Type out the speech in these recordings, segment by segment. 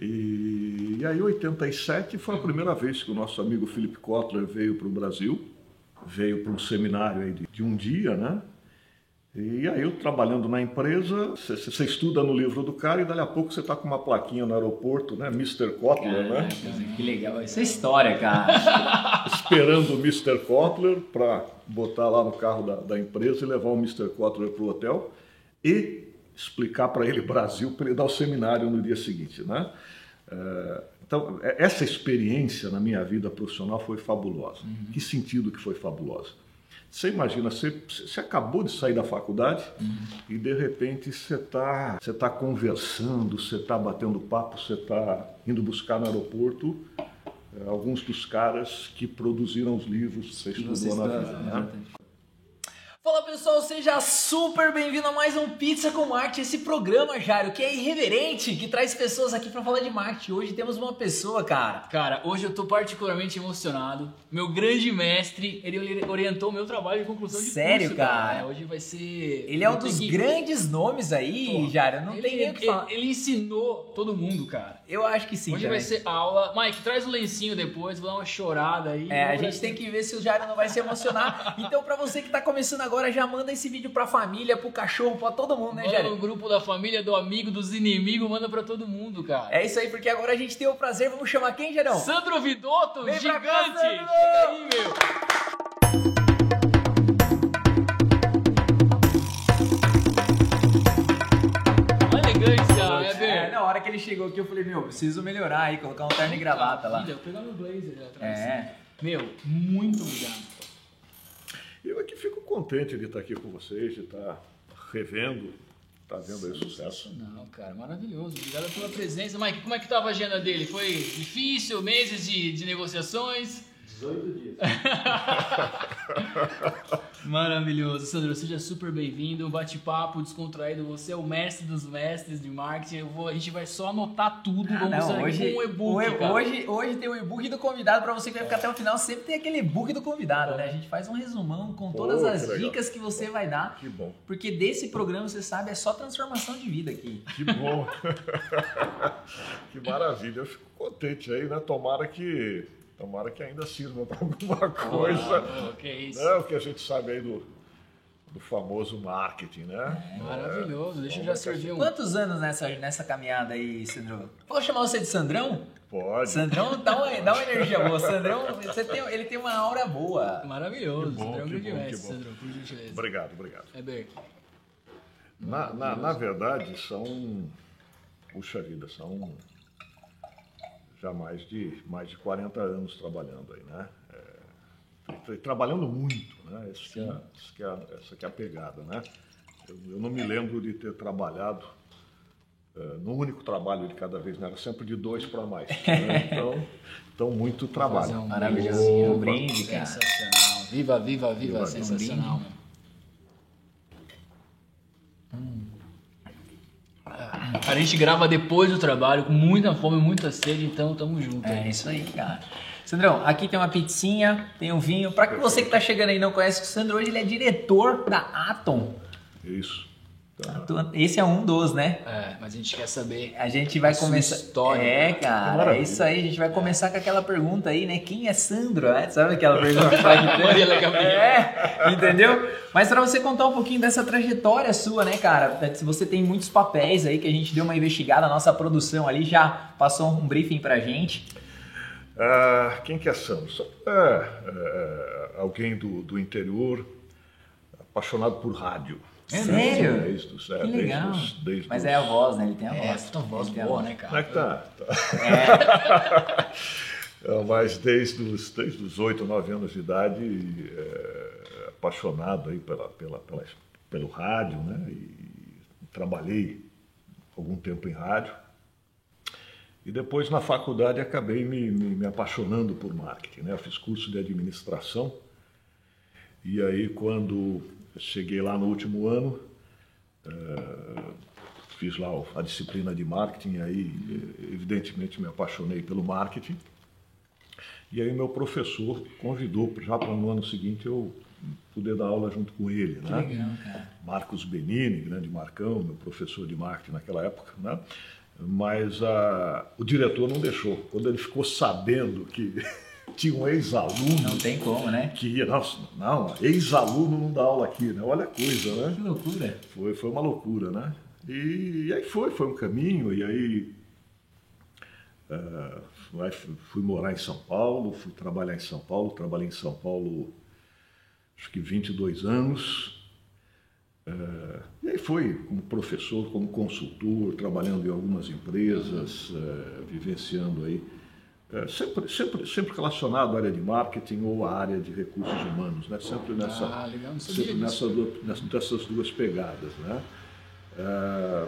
E, e aí, em 87, foi a primeira vez que o nosso amigo Philip Kotler veio para o Brasil. Veio para um seminário de, de um dia, né? E aí eu trabalhando na empresa, você estuda no livro do cara e dali a pouco você está com uma plaquinha no aeroporto, né? Mr. Kotler, né? Que legal, essa é história, cara. Esperando o Mr. Kotler para botar lá no carro da, da, empresa e levar o Mr. Kotler para o hotel e explicar para ele Brasil para ele dar o seminário no dia seguinte, né? É, então, é, essa experiência na minha vida profissional foi fabulosa. Uhum. Que sentido que foi fabulosa? Você imagina, você, você acabou de sair da faculdade uhum. e de repente você está você tá conversando, você está batendo papo, você está indo buscar no aeroporto é, alguns dos caras que produziram os livros que você estudou na vida. Né? Fala pessoal, seja super bem-vindo a mais um Pizza com Marketing, esse programa, Jário, que é irreverente, que traz pessoas aqui para falar de marketing. Hoje temos uma pessoa, cara. Cara, hoje eu tô particularmente emocionado. Meu grande mestre, ele orientou o meu trabalho de conclusão de Sério, curso, cara? cara? Hoje vai ser... Ele é um dos que... grandes nomes aí, Pô, Jário, não ele, tem nem o que falar. Ele ensinou todo mundo, cara. Eu acho que sim, Hoje vai ser aula. Mike, traz o lencinho depois, vou dar uma chorada aí. É, a gente tem que ver se o Jário não vai se emocionar. então, para você que tá começando agora, agora já manda esse vídeo pra família, pro cachorro, pra todo mundo, né, manda Jair? no grupo da família, do amigo, dos inimigos, manda pra todo mundo, cara. É isso aí, porque agora a gente tem o prazer, vamos chamar quem, Gerão? Sandro Vidotto, Vem gigante! Cá, Chega aí, meu! É, na hora que ele chegou aqui, eu falei, meu, preciso melhorar aí, colocar um terno e gravata lá. Eu pegar meu blazer atrás. É. Assim. Meu, muito obrigado. Eu aqui fico contente de estar aqui com vocês, de estar revendo, tá vendo aí o sucesso. Não, cara, maravilhoso. Obrigado pela presença. Mike, como é que estava a agenda dele? Foi difícil? Meses de, de negociações? 18 dias. Maravilhoso. Sandro, seja super bem-vindo. Um bate-papo descontraído. Você é o mestre dos mestres de marketing. Vou, a gente vai só anotar tudo. Ah, Vamos não, hoje, um e-book. Hoje, hoje tem o e-book do convidado. Para você que vai ficar até o final, sempre tem aquele e-book do convidado, né? A gente faz um resumão com todas Pô, as que dicas que você vai dar. Que bom. Porque desse programa, você sabe, é só transformação de vida aqui. Que bom. que maravilha. Eu fico contente aí, né? Tomara que Tomara que ainda sirva para alguma coisa. Oh, que isso. Né? O que a gente sabe aí do, do famoso marketing, né? É, maravilhoso. Deixa eu já servir um. Quantos anos nessa, nessa caminhada aí, Sandrão? Posso chamar você de Sandrão? Pode. Sandrão dá uma, dá uma energia boa. Sandrão, você tem, ele tem uma aura boa. Maravilhoso. Que bom, Sandrão, que bom, mestre, que bom. Sandrão, por gentileza. Obrigado, obrigado. É bem. Na, na, na verdade, são. Puxa vida, são já mais de, mais de 40 anos trabalhando aí, né? É, trabalhando muito, né? Esse que é, que é, essa que é a pegada, né? Eu, eu não me lembro de ter trabalhado uh, no único trabalho de cada vez, né? Era sempre de dois para mais. Né? Então, então, muito trabalho. Um Maravilhoso. Um brinde, cara. Sensacional. Viva, viva, viva, Viva, sensacional, um A gente grava depois do trabalho, com muita fome, muita sede, então tamo junto. É isso aí, cara. Sandrão, aqui tem uma pizzinha, tem um vinho. Para você que tá chegando aí e não conhece o Sandro, hoje ele é diretor da Atom. Isso. Tá. Atom- Esse é um dos, né? É, mas a gente quer saber. A gente vai A começar. história. É, Que cara, é maravilha. isso aí. A gente vai começar com aquela pergunta aí, né? Quem é Sandro? né? Sabe aquela pergunta que faz de Marília Gabriel. É, entendeu? Mas pra você contar um pouquinho dessa trajetória sua, né, cara? Se você tem muitos papéis aí que a gente deu uma investigada, a nossa produção ali já passou um briefing pra gente. Ah, quem que é Sandro? Sandro é, é, alguém do, do interior, apaixonado por rádio. É sério? Desde os, é, Que legal. Desde os, desde Mas os- é a voz, né? Ele tem a É, voz. voz Ele tem a boa, voz. né, Como é cara? que tá? tá. É, mas desde os, desde os 8, 9 anos de idade, é, apaixonado aí pela, pela, pela- pelo rádio, né? E trabalhei algum tempo em rádio. E depois na faculdade acabei me, me, me apaixonando por marketing, né? Eu fiz curso de administração. E aí quando cheguei lá no último ano, eh, fiz lá a disciplina de marketing, aí eh, evidentemente me apaixonei pelo marketing. E aí meu professor convidou já para no ano seguinte eu poder dar aula junto com ele, né? Legal, cara. Marcos Benini, grande Marcão, meu professor de marketing naquela época, né? mas a, o diretor não deixou. Quando ele ficou sabendo que tinha um ex-aluno. Não tem como, né? Que ia, nossa, não, ex-aluno não dá aula aqui, né? Olha a coisa, né? Que loucura. Foi, foi uma loucura, né? E, e aí foi, foi um caminho, e aí uh, fui morar em São Paulo, fui trabalhar em São Paulo, trabalhei em São Paulo acho que 22 anos. Uh, e aí foi como professor, como consultor, trabalhando em algumas empresas, uh, vivenciando aí é, sempre, sempre, sempre relacionado à área de marketing ou à área de recursos humanos, né? sempre nessa, ah, legal, sempre nessa, nessas duas pegadas. Né? É,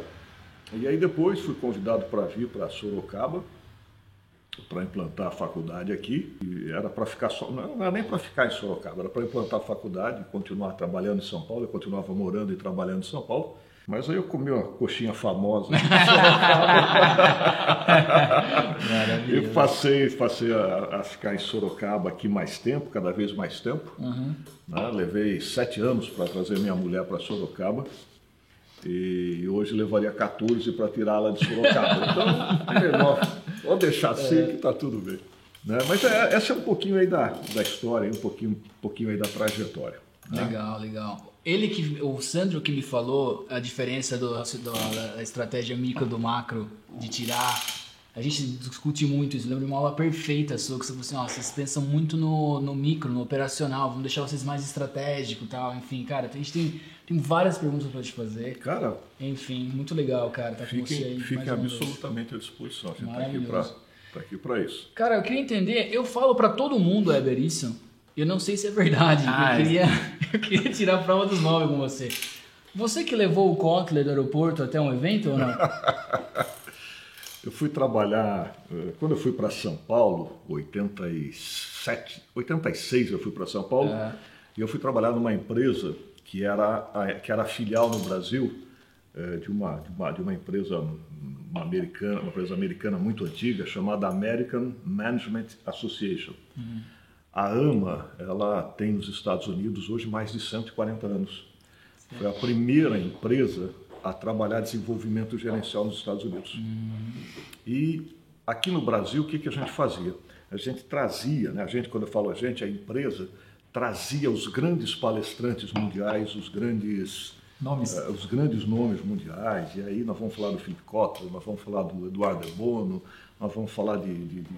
e aí depois fui convidado para vir para Sorocaba para implantar a faculdade aqui. E era para ficar só, não era nem para ficar em Sorocaba, era para implantar a faculdade, continuar trabalhando em São Paulo. Eu continuava morando e trabalhando em São Paulo. Mas aí eu comi uma coxinha famosa. e passei, passei a, a, ficar em Sorocaba aqui mais tempo, cada vez mais tempo. Uhum. Né? Levei sete anos para trazer minha mulher para Sorocaba. E hoje levaria 14 para tirá-la de Sorocaba. Então, é menor. Pode deixar assim é. que está tudo bem. Né? Mas é, essa é um pouquinho aí da, da história, um pouquinho, um pouquinho aí da trajetória. Né? Legal, legal. Ele que, o Sandro que me falou a diferença do, do, da estratégia micro do macro, de tirar. A gente discute muito isso. Lembra uma aula perfeita sua que você falou assim: ó, vocês pensam muito no, no micro, no operacional, vamos deixar vocês mais estratégicos e tal. Enfim, cara, a gente tem, tem várias perguntas para te fazer. Cara, enfim, muito legal, cara, tá fiquem, com você aí. Fiquem absolutamente à disposição. A gente tá aqui para tá aqui para isso. Cara, eu queria entender, eu falo para todo mundo, Eber, isso eu não sei se é verdade. Ah, eu, queria, eu queria tirar a prova dos nove com você. Você que levou o Kotler do aeroporto até um evento ou não? eu fui trabalhar, eh, quando eu fui para São Paulo, 87, 86 eu fui para São Paulo, é. e eu fui trabalhar numa empresa que era, que era filial no Brasil eh, de uma, de uma, de uma empresa uma americana, uma empresa americana muito antiga chamada American Management Association. Uhum. A AMA, ela tem nos Estados Unidos hoje mais de 140 anos. Foi a primeira empresa a trabalhar desenvolvimento gerencial nos Estados Unidos. Uhum. E aqui no Brasil, o que, que a gente fazia? A gente trazia, né? a gente, quando eu falo a gente, a empresa trazia os grandes palestrantes mundiais, os grandes nomes, uh, os grandes nomes mundiais. E aí nós vamos falar do Philip Kotler, nós vamos falar do Eduardo Bono, nós vamos falar de, de, de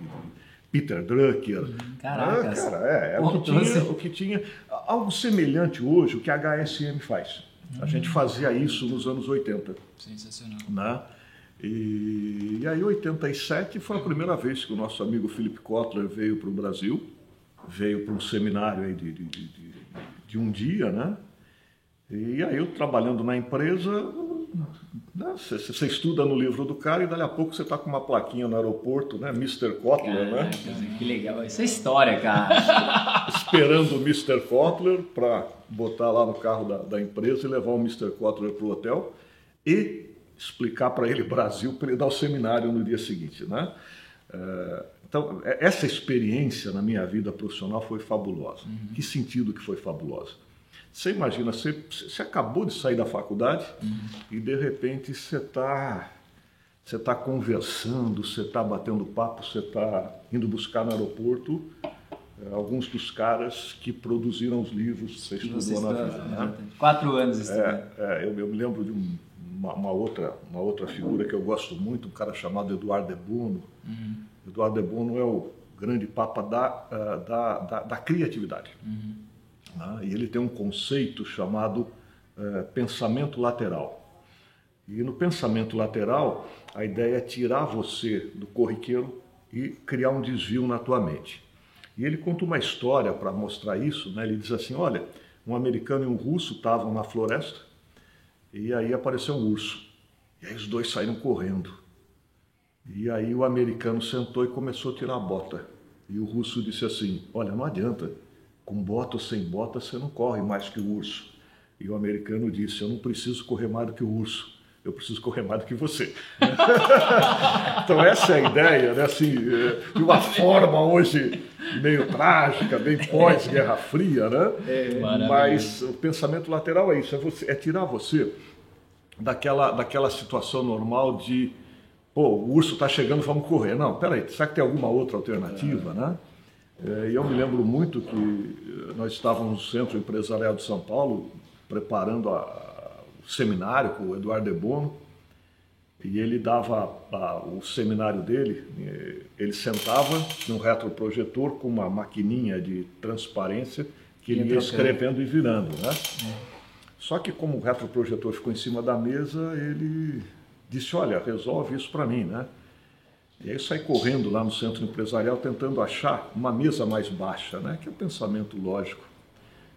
Peter Drucker. Caraca. Ah, cara, é, é o, que tinha, o que tinha. Algo semelhante hoje, o que a HSM faz. A gente hum. fazia isso nos anos 80. Sensacional. Né? E, e aí, 87 foi a primeira vez que o nosso amigo Philip Kotler veio para o Brasil. Veio para um seminário aí de, de, de, de um dia, né? E aí eu trabalhando na empresa, né? você, estuda no livro do cara e dali a pouco você está com uma plaquinha no aeroporto, né? Mr. Kotler, né? Que legal. Isso é história, cara. Esperando o Mr. Kotler para botar lá no carro da, da, empresa e levar o Mr. Kotler para o hotel e explicar para ele Brasil para ele dar o seminário no dia seguinte, né? É, então, é, essa experiência na minha vida profissional foi fabulosa. Uhum. Que sentido que foi fabulosa? Você imagina, você, você acabou de sair da faculdade uhum. e de repente você está você tá conversando, você está batendo papo, você está indo buscar no aeroporto é, alguns dos caras que produziram os livros que você estudou você na vida. Né? Quatro anos estudando. É, é, eu, eu, me lembro de um, uma, uma, outra, uma outra figura que eu gosto muito, um cara chamado Eduardo de Bono. Uhum. Eduardo de Bono é o grande papa da, uh, da, da, da, criatividade. Uhum. Né? E ele tem um conceito chamado é, pensamento lateral. E no pensamento lateral, a ideia é tirar você do corriqueiro e criar um desvio na tua mente. E ele conta uma história para mostrar isso. Né? Ele diz assim: olha, um americano e um russo estavam na floresta e aí apareceu um urso. E aí os dois saíram correndo. E aí o americano sentou e começou a tirar a bota. E o russo disse assim: Olha, não adianta, com bota ou sem bota, você não corre mais que o urso. E o americano disse: Eu não preciso correr mais do que o urso, eu preciso correr mais do que você. então, essa é a ideia, né? assim, é, de uma forma hoje meio trágica, bem pós-Guerra Fria, né? É, Mas o pensamento lateral é isso: é, você, é tirar você daquela, daquela situação normal de pô, o urso está chegando, vamos correr. Não, peraí, será que tem alguma outra alternativa, né? É, e eu me lembro muito que eh, nós estávamos no Centro Empresarial de São Paulo preparando a, o seminário com o Eduardo de Bono e ele dava a, o seminário dele, ele sentava num retroprojetor com uma maquininha de transparência que ele ia escrevendo e virando, né? É. Só que como o retroprojetor ficou em cima da mesa, ele disse, olha, resolve isso para mim, né? E aí saí correndo lá no centro empresarial tentando achar uma mesa mais baixa, né? Que é o pensamento lógico.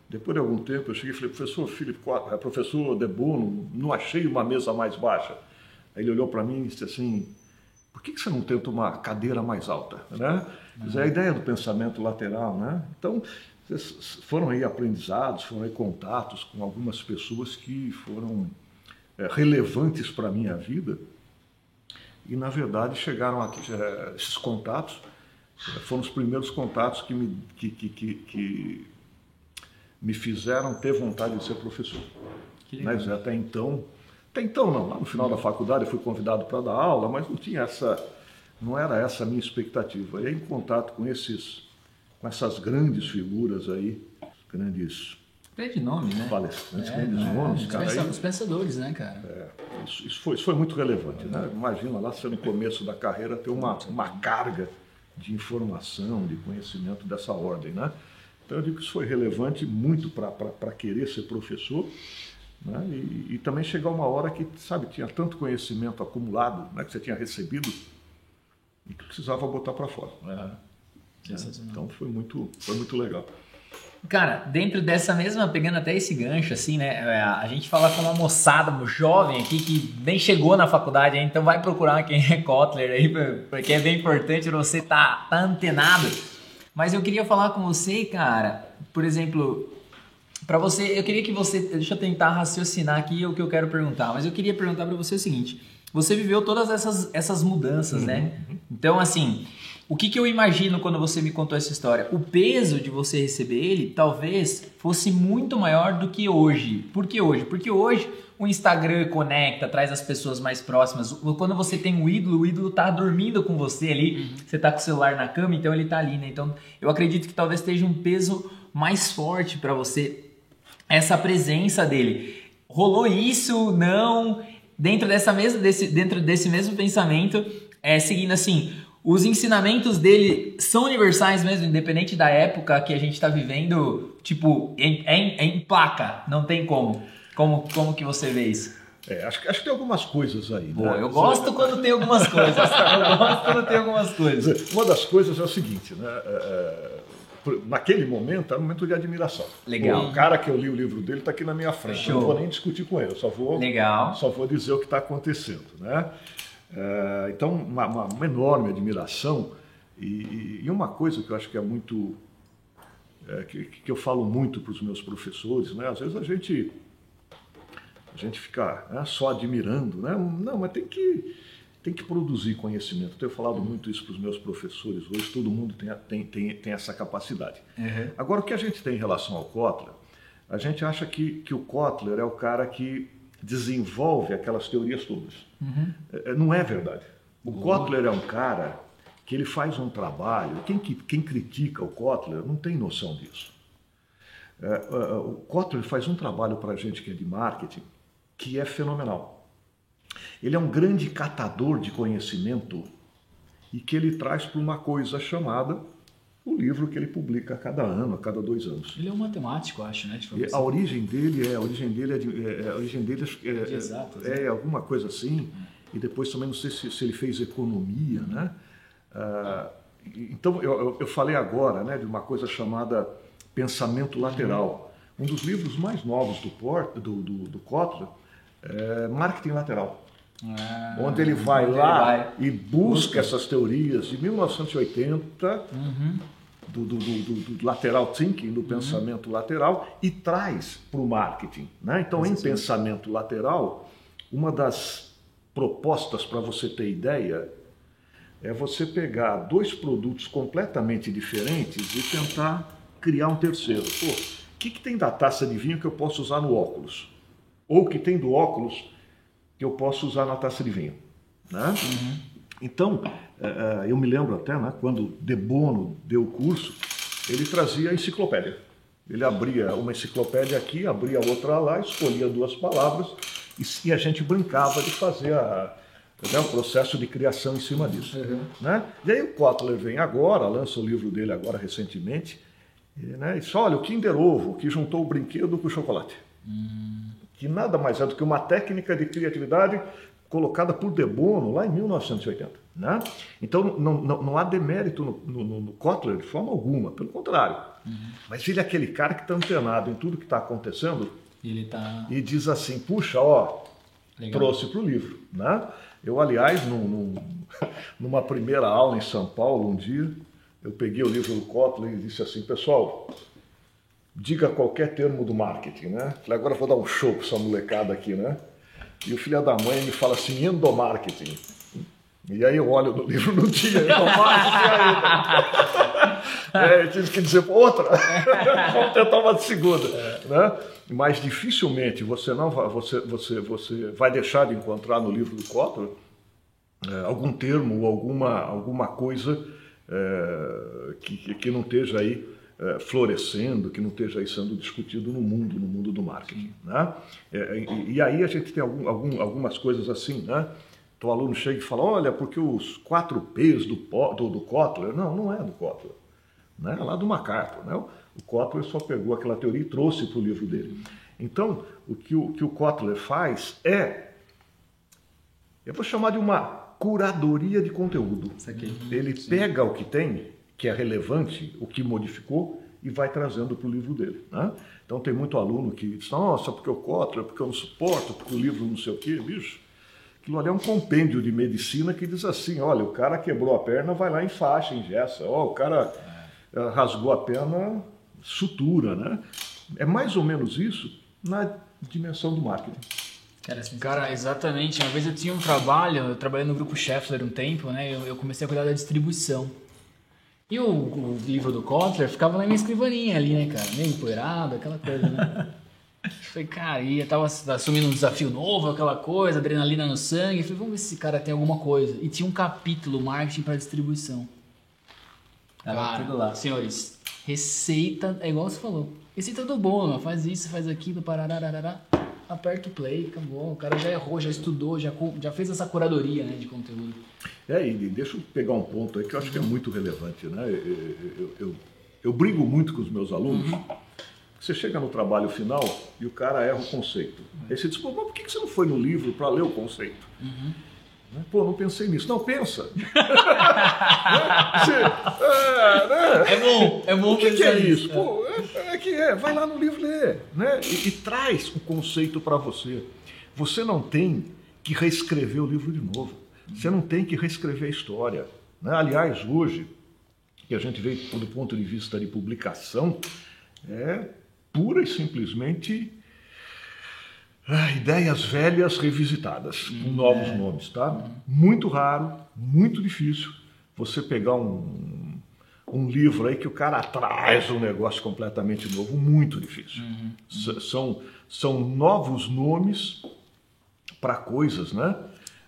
Depois de algum tempo eu cheguei e falei, professor Felipe, eh, professor Debono, não achei uma mesa mais baixa. Aí ele olhou para mim e disse assim, por que você não tenta uma cadeira mais alta, né? É a ideia do pensamento lateral, né? Então, foram aí aprendizados, foram aí contatos com algumas pessoas que foram é, relevantes para a minha vida e, na verdade, chegaram aqui, é, esses contatos é, foram os primeiros contatos que me, que, que, que, que me fizeram ter vontade de ser professor. Mas até então, até então não, lá no final da faculdade eu fui convidado para dar aula, mas não tinha essa, não era essa a minha expectativa. E em contato com esses com essas grandes figuras aí, grandes Grande nome, né? Palestrantes, é, grandes é, nomes, cara. Pensa, aí, os pensadores, né, cara? É, isso, isso, foi, isso foi muito relevante, né? Imagina lá, você no começo da carreira ter uma, uma carga de informação, de conhecimento dessa ordem, né? Então eu digo que isso foi relevante muito para querer ser professor, né? E, e, também chegar uma hora que, sabe, tinha tanto conhecimento acumulado, né, que você tinha recebido, e que precisava botar para fora. Né? Então foi muito, foi muito legal. Cara, dentro dessa mesma, pegando até esse gancho, assim, né? É, a gente fala com uma moçada jovem aqui que nem chegou na faculdade, então vai procurar quem é Kotler aí, porque é bem importante você tá, tá antenado. Mas eu queria falar com você, cara, por exemplo, para você, eu queria que você, deixa eu tentar raciocinar aqui o que eu quero perguntar, mas eu queria perguntar para você o seguinte: você viveu todas essas, essas mudanças, né? uhum. né? Então, assim, o que, que eu imagino quando você me contou essa história? O peso de você receber ele talvez fosse muito maior do que hoje. Por que hoje? Porque hoje o Instagram conecta, traz as pessoas mais próximas. Quando você tem um ídolo, o ídolo tá dormindo com você ali, uhum. você tá com o celular na cama, então ele tá ali, né? Então eu acredito que talvez esteja um peso mais forte para você essa presença dele. Rolou isso? Não? Dentro dessa mesma desse, dentro desse mesmo pensamento, é seguindo assim, os ensinamentos dele são universais mesmo, independente da época que a gente está vivendo, tipo, em, em, em, placa, não tem como. Como, como que você vê isso? É, acho, acho que tem algumas coisas aí. Pô, né? eu gosto quando tem algumas coisas. eu gosto quando tem algumas coisas. Uma das coisas é o seguinte, né? É, é naquele momento era um momento de admiração. Legal. O cara que eu li o livro dele está aqui na minha frente. Show. Eu não vou nem discutir com ele, eu só vou, Legal. Só vou dizer o que está acontecendo, né? É, então, uma, uma, enorme admiração. E, e, uma coisa que eu acho que é muito. É, que, que, eu falo muito para os meus professores, né? às vezes a gente, a gente fica né, só admirando, né? não, mas tem que, tem que produzir conhecimento. Eu tenho falado muito isso para os meus professores hoje, todo mundo tem, tem, tem, tem essa capacidade. Uhum. Agora, o que a gente tem em relação ao Kotler, a gente acha que, que o Kotler é o cara que desenvolve aquelas teorias todas. Uhum. É, não é verdade. O uhum. Kotler é um cara que ele faz um trabalho. Quem, quem critica o Kotler não tem noção disso. É, é, é o Kotler faz um trabalho para a gente que é de marketing que é fenomenal. Ele é um grande catador de conhecimento e que ele traz para uma coisa chamada o livro que ele publica a cada ano, a cada dois anos. Ele é um matemático, acho, né? a origem dele é a origem dele é, de, é, é a origem dele é, é, de é, é alguma coisa assim. E depois também não sei se, se ele fez economia, né? Ah, então eu, eu, falei agora, né, de uma coisa chamada pensamento lateral. Um dos livros mais novos do Port, do, do, do Kotler, é Marketing Lateral. Ah, onde ele vai onde lá ele vai. e busca, essas teorias de 1980 uhum. do, do, do, do, lateral thinking, do uhum. pensamento lateral, e traz para o marketing. Né? Então, em pensamento lateral, uma das propostas para você ter ideia é você pegar dois produtos completamente diferentes e tentar criar um terceiro. Pô, o que, que tem da taça de vinho que eu posso usar no óculos? Ou que tem do óculos que eu posso usar na taça de vinho. Né? Uhum. Então, é, é, eu me lembro até, né, quando De Bono deu o curso, ele trazia a enciclopédia. Ele abria uma enciclopédia aqui, abria outra lá, escolhia duas palavras e, a gente brincava de fazer a, né, o processo de criação em cima disso. Uhum. Né? E aí o Kotler vem agora, lança o livro dele agora recentemente, e, né, e diz, olha, o Kinder Ovo, que juntou o brinquedo com o chocolate. Hum. Que nada mais é do que uma técnica de criatividade colocada por De Bono lá em 1980. Né? Então não, não, não há demérito no, no, no, Kotler de forma alguma, pelo contrário. Uhum. Mas ele é aquele cara que está antenado em tudo que está acontecendo ele tá... e diz assim: puxa, ó, Legal. trouxe para o livro. Né? Eu, aliás, num, num, numa primeira aula em São Paulo, um dia, eu peguei o livro do Kotler e disse assim: pessoal, diga qualquer termo do marketing. Né? Falei, agora vou dar um show para essa molecada aqui, né? E o filho da mãe me fala assim, endomarketing. E aí eu olho no livro, não tinha endomarketing ainda. é, eu tive que dizer outra. Vamos tentar uma segunda. Né? Mas dificilmente você não vai, você, você, você vai deixar de encontrar no livro do Kotler é, algum termo ou alguma, alguma coisa é, que, que não esteja aí é, florescendo, que não esteja aí sendo discutido no mundo, no mundo do marketing. Né? É, e, e, aí a gente tem algum, algum, algumas coisas assim, né? Então o aluno chega e fala, olha, porque os quatro P's do, do, do Kotler, não, não é do Kotler, né? é lá do MacArthur. Né? O Kotler só pegou aquela teoria e trouxe para o livro dele. Então, o que o, que o Kotler faz é, eu vou chamar de uma curadoria de conteúdo. Ele Sim. pega o que tem que é relevante, o que modificou, e vai trazendo para o livro dele. Né? Então tem muito aluno que diz, nossa, porque eu Kotler, porque eu não suporto, porque o livro não sei o quê, bicho. Aquilo ali é um compêndio de medicina que diz assim, olha, o cara quebrou a perna, vai lá em faixa, engessa. Oh, o cara é. rasgou a perna, sutura, né? É mais ou menos isso na dimensão do marketing. Assim, cara, exatamente. Uma vez eu tinha um trabalho, eu trabalhei no grupo Scheffler um tempo, né? Eu, eu comecei a cuidar da distribuição. E o, o, livro do Kotler ficava na minha escrivaninha ali, né, cara? Meio empoeirado, aquela coisa, né? Falei, cara, e eu tava assumindo um desafio novo, aquela coisa, adrenalina no sangue. Falei, vamos ver se esse cara tem alguma coisa. E tinha um capítulo marketing para distribuição. Cara, tudo lá. Senhores, receita, é igual você falou. Receita do bom, faz isso, faz aquilo, parararará. Aperta o play, acabou. O cara já errou, já estudou, já, já fez essa curadoria né, de conteúdo. É, e deixa eu pegar um ponto aí que eu acho que é muito relevante. Né? Eu, eu, eu, eu brigo muito com os meus alunos. Uhum. Você chega no trabalho final e o cara erra o conceito. Uhum. Aí você diz, pô, mas por que você não foi no livro para ler o conceito? Uhum. Né? Pô, não pensei nisso. Não, pensa. Você, é, né? é, bom, é bom O que, que é isso? Pô, é, é, que é, vai lá no livro ler. Né? E, e traz o conceito para você. Você não tem que reescrever o livro de novo. Você não tem que reescrever a história. Né? Aliás, hoje, que a gente vê do ponto de vista de publicação, é pura e simplesmente ah, ideias velhas revisitadas, com hum, novos é. nomes, tá? Muito raro, muito difícil você pegar um, um livro aí que o cara traz um negócio completamente novo, muito difícil. Uhum, uhum. São, são novos nomes para coisas, né?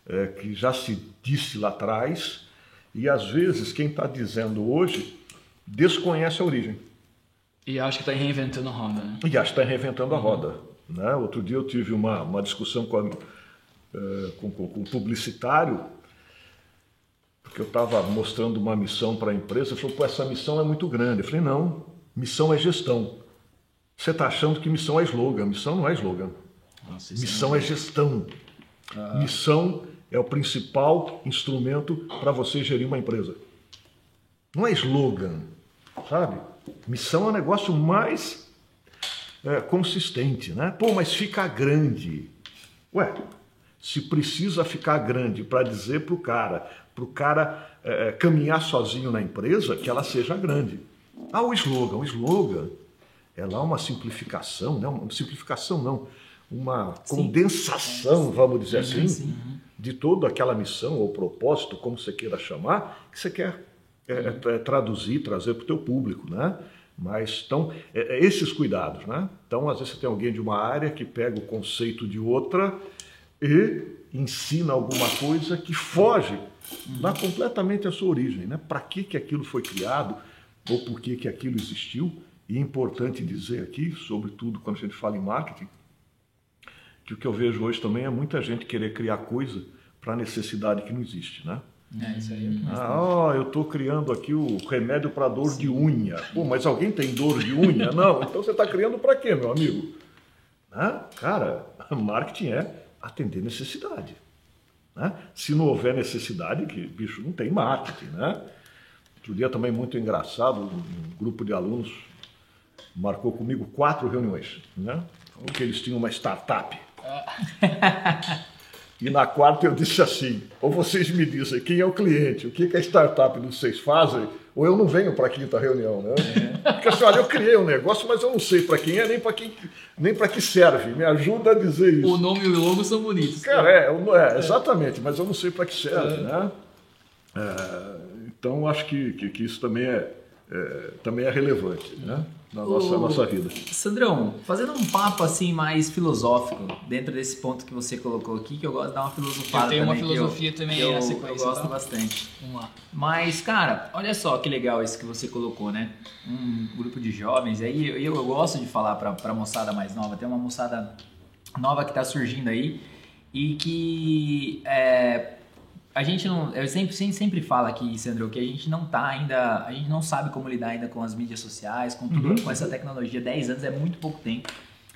É, que já se disse lá atrás, e às vezes quem está dizendo hoje desconhece a origem. E acha que está reinventando a roda. Né? E acha que está reinventando a roda. Né? Outro dia eu tive uma, uma discussão com, a, é, com, com, com um publicitário, porque eu estava mostrando uma missão para a empresa, ele falou, pô, essa missão é muito grande. Eu falei, não, missão é gestão. Você está achando que missão é slogan, missão não é slogan. Nossa, missão é, é gestão. Ah. Missão é o principal instrumento para você gerir uma empresa. Não é slogan, sabe? Missão é um negócio mais é, consistente, né? Pô, mas fica grande. Ué, se precisa ficar grande para dizer para o cara, para o cara é, é, caminhar sozinho na empresa, que ela seja grande. Ah, o slogan, o slogan é lá uma simplificação, não, uma simplificação não, uma condensação, vamos dizer assim, sim de toda aquela missão ou propósito, como você queira chamar, que você quer é, é, é traduzir, trazer para o teu público, né? Mas então é, é, esses cuidados, né? Então às vezes você tem alguém de uma área que pega o conceito de outra e ensina alguma coisa que foge Dá completamente a sua origem, né? Para que, que aquilo foi criado ou por que, que aquilo existiu. E é importante dizer aqui, sobretudo quando a gente fala em marketing, que o que eu vejo hoje também é muita gente querer criar coisa para necessidade que não existe, né? É, isso aí é o Ah, eu estou criando aqui o remédio para dor de unha. Pô, mas alguém tem dor de unha? Não, então você está criando para quê, meu amigo? Né? Cara, marketing é atender necessidade. Né? Se não houver necessidade, que bicho não tem marketing, né? Outro dia também muito engraçado, um grupo de alunos marcou comigo quatro reuniões, né? Porque eles tinham uma startup. E na quarta eu disse assim: ou vocês me dizem quem é o cliente, o que, que a startup de vocês fazem, ou eu não venho para a quinta reunião, né? Porque assim, olha, eu criei um negócio, mas eu não sei para quem é, nem para quem, nem para que serve. Me ajuda a dizer isso. O nome e o logo são bonitos. Cara, é, é, exatamente, mas eu não sei para que serve, né? É, então acho que, que, que isso também é, é, também é relevante, né? Na nossa, O- nossa vida. Sandrão, fazendo um papo assim mais filosófico, dentro desse ponto que você colocou aqui, que eu gosto de dar uma filosofada Eu tenho uma também, que filosofia também que eu, na eu gosto tá? bastante. Vamos lá. Mas, cara, olha só que legal isso que você colocou, né? Um grupo de jovens, aí eu, eu gosto de falar pra, pra moçada mais nova, tem uma moçada nova que tá surgindo aí e que é, a gente não. Eu sempre, sempre, sempre falo aqui, Sandro, que a gente não tá ainda. A gente não sabe como lidar ainda com as mídias sociais, com tudo, com essa tecnologia. 10 anos é muito pouco tempo.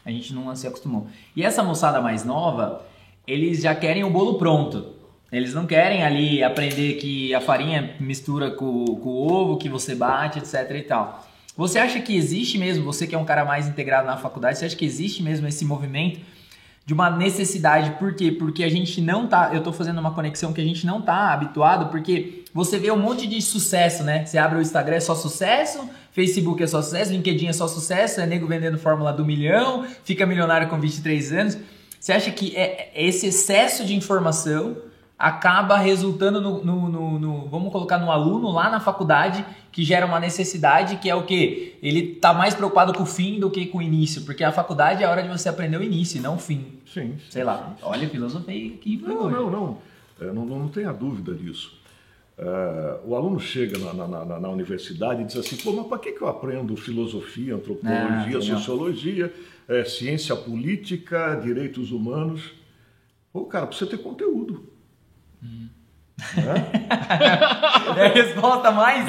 A gente não se acostumou. E essa moçada mais nova, eles já querem o bolo pronto. Eles não querem ali aprender que a farinha mistura com, com o ovo, que você bate, etc e tal. Você acha que existe mesmo, você que é um cara mais integrado na faculdade, você acha que existe mesmo esse movimento de uma necessidade? Por quê? Porque a gente não tá, eu tô fazendo uma conexão que a gente não tá habituado, porque você vê um monte de sucesso, né? Você abre o Instagram é só sucesso, Facebook é só sucesso, LinkedIn é só sucesso, é nego vendendo fórmula do milhão, fica milionário com 23 anos. Você acha que é, é esse excesso de informação acaba resultando no, no- no- no- vamos colocar no aluno lá na faculdade que gera uma necessidade que é o que ele tá mais preocupado com o fim do que com o início porque a faculdade é a hora de você aprender o início não o fim Sim. sei lá olha filosofia aqui Não, não, não. É, não, não, não tenha dúvida disso. É, o aluno chega na, na- na- na universidade e diz assim, pô, mas para que, que eu aprendo filosofia, Ah, antropologia, legal. sociologia, é, ciência política, direitos humanos? Pô, cara, precisa ter conteúdo. É a resposta mais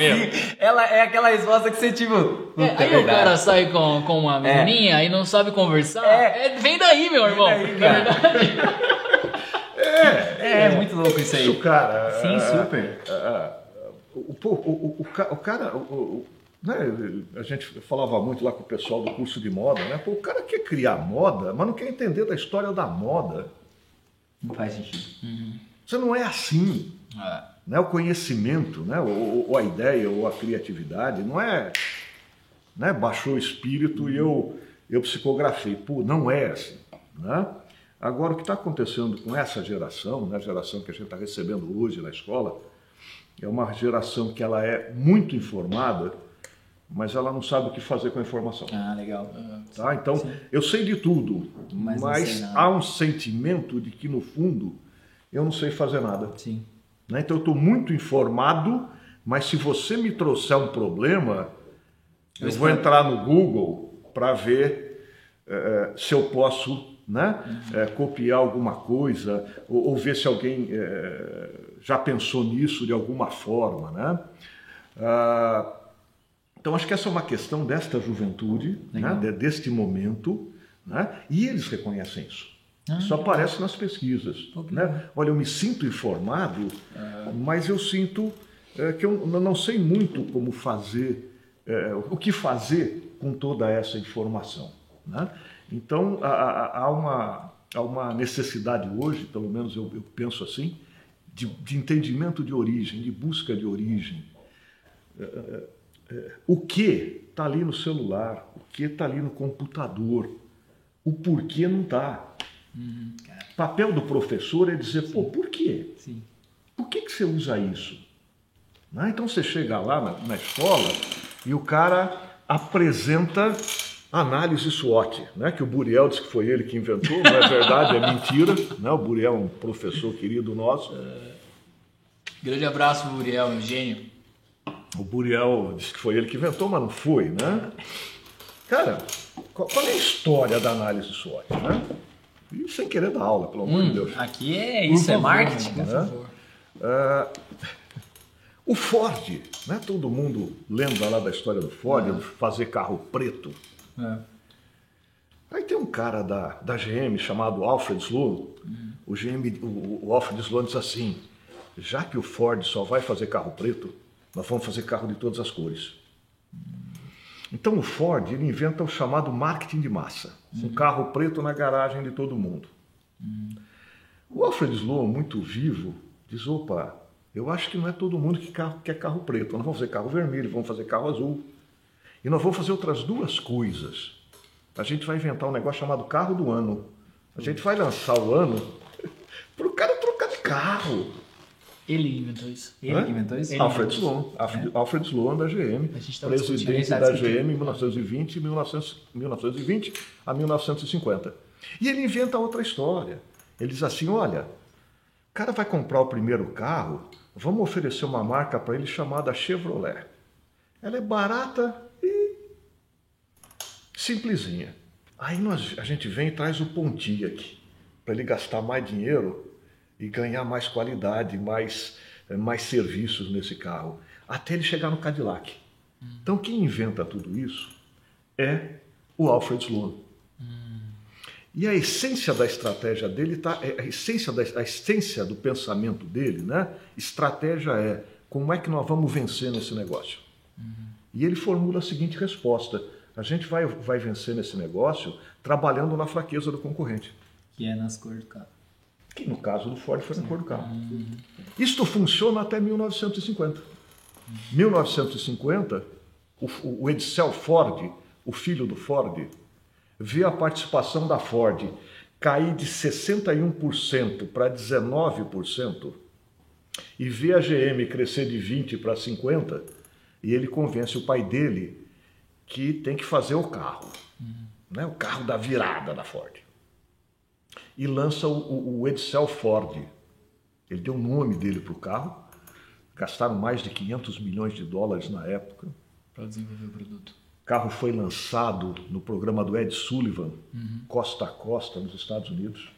ela é aquela resposta que você tipo É, "Puta, aí é o cara verdade." sai com, com uma É. menininha e não sabe conversar. É. É, vem daí, meu irmão. daí, verdade. é, é muito louco isso aí Isso, cara. sim é, super é, o, o, o, o ca- o cara, o- o- né, a gente falava muito lá com o pessoal do curso de moda, né? Pô, o cara quer criar moda, mas não quer entender da história da moda. não faz sentido Você não é assim. É. Né? O conhecimento, né? ou, ou a ideia, ou a criatividade, não é né? baixou o espírito e eu, eu psicografei. Pô, não é assim. Né? Agora, o que está acontecendo com essa geração, né? a geração que a gente está recebendo hoje na escola, é uma geração que ela é muito informada, mas ela não sabe o que fazer com a informação. ah legal Tá? Então, eu sei de tudo, Mas mas, há um sentimento de que, no fundo, eu não sei fazer nada. sim né? Então, eu estou muito informado, mas se você me trouxer um problema, eu, Eu vou entrar no Google para ver eh, se eu posso né, Uhum. eh, copiar alguma coisa ou, ou ver se alguém eh, já pensou nisso de alguma forma. Né? Ah, então, acho que essa é uma questão desta juventude, né, deste momento, né, e eles reconhecem isso. Ah, Isso aparece nas pesquisas. Né? Olha, eu me sinto informado, mas eu sinto eh, que eu não sei muito como fazer, eh, o que fazer com toda essa informação. né? Então, há- uma, há uma necessidade hoje, pelo menos eu, eu penso assim, de, de entendimento de origem, de busca de origem. O que está ali no celular, o que está ali no computador, o porquê não está. O papel do professor é dizer, pô, por quê? sim Por que, que você usa isso? Né? Então você chega lá na, na escola e o cara apresenta análise SWOT, né? que o Buriel disse que foi ele que inventou, não é verdade, é mentira. Né? O Buriel é um professor querido nosso. Grande abraço Buriel, meu gênio. O Buriel disse que foi ele que inventou, mas não foi, né? Cara, qual, qual é a história da análise SWOT, né? E sem querer dar aula, pelo amor de Deus. Aqui é isso, é favor, marketing. Por né? favor. Ah, o Ford, né? Todo mundo lembra lá da história do Ford, de fazer carro preto. É. Aí tem um cara da, da GM chamado Alfred Sloan. O, GM, o, o Alfred Sloan diz assim: já que o Ford só vai fazer carro preto, nós vamos fazer carro de todas as cores. Então o Ford ele inventa o chamado marketing de massa, um carro preto na garagem de todo mundo. O Alfred Sloan, muito vivo, diz: opa, eu acho que não é todo mundo que quer carro preto. Nós vamos fazer carro vermelho, vamos fazer carro azul. E nós vamos fazer outras duas coisas. A gente vai inventar um negócio chamado carro do ano. A gente vai lançar o ano para o cara trocar de carro. Ele inventou isso. Ele inventou isso? Ele Alfred Sloan, Alfred, Alfred Sloan da GM, A gente tava discutindo, presidente tá da. GM em 1920, e 1900 1920 a 1950. E ele inventa outra história. Ele diz assim: olha, o cara vai comprar o primeiro carro, vamos oferecer uma marca para ele chamada Chevrolet. Ela é barata e simplesinha. Aí nós, a gente vem e traz o Pontiac para ele gastar mais dinheiro e ganhar mais qualidade, mais, eh, mais serviços nesse carro, até ele chegar no Cadillac. Então quem inventa tudo isso é o Alfred Sloan. E a essência da estratégia dele tá, é- a essência da a essência do pensamento dele, né? Estratégia é como é que nós vamos vencer nesse negócio. E ele formula a seguinte resposta: a gente vai, vai vencer nesse negócio trabalhando na fraqueza do concorrente. Que é nas cores do carro. Que no caso do Ford foi na cor do carro. Isto funciona até 1950. 1950, o, o Edsel Ford, o filho do Ford, vê a participação da Ford cair de 61% para 19% e vê a GM crescer de 20 para 50 e ele convence o pai dele que tem que fazer o carro, né? o carro da virada da Ford e lança o, o, o Edsel Ford. Ele deu o nome dele para o carro. Gastaram mais de 500 milhões de dólares na época. Para desenvolver o produto. O carro foi lançado no programa do Ed Sullivan, costa a costa, nos Estados Unidos.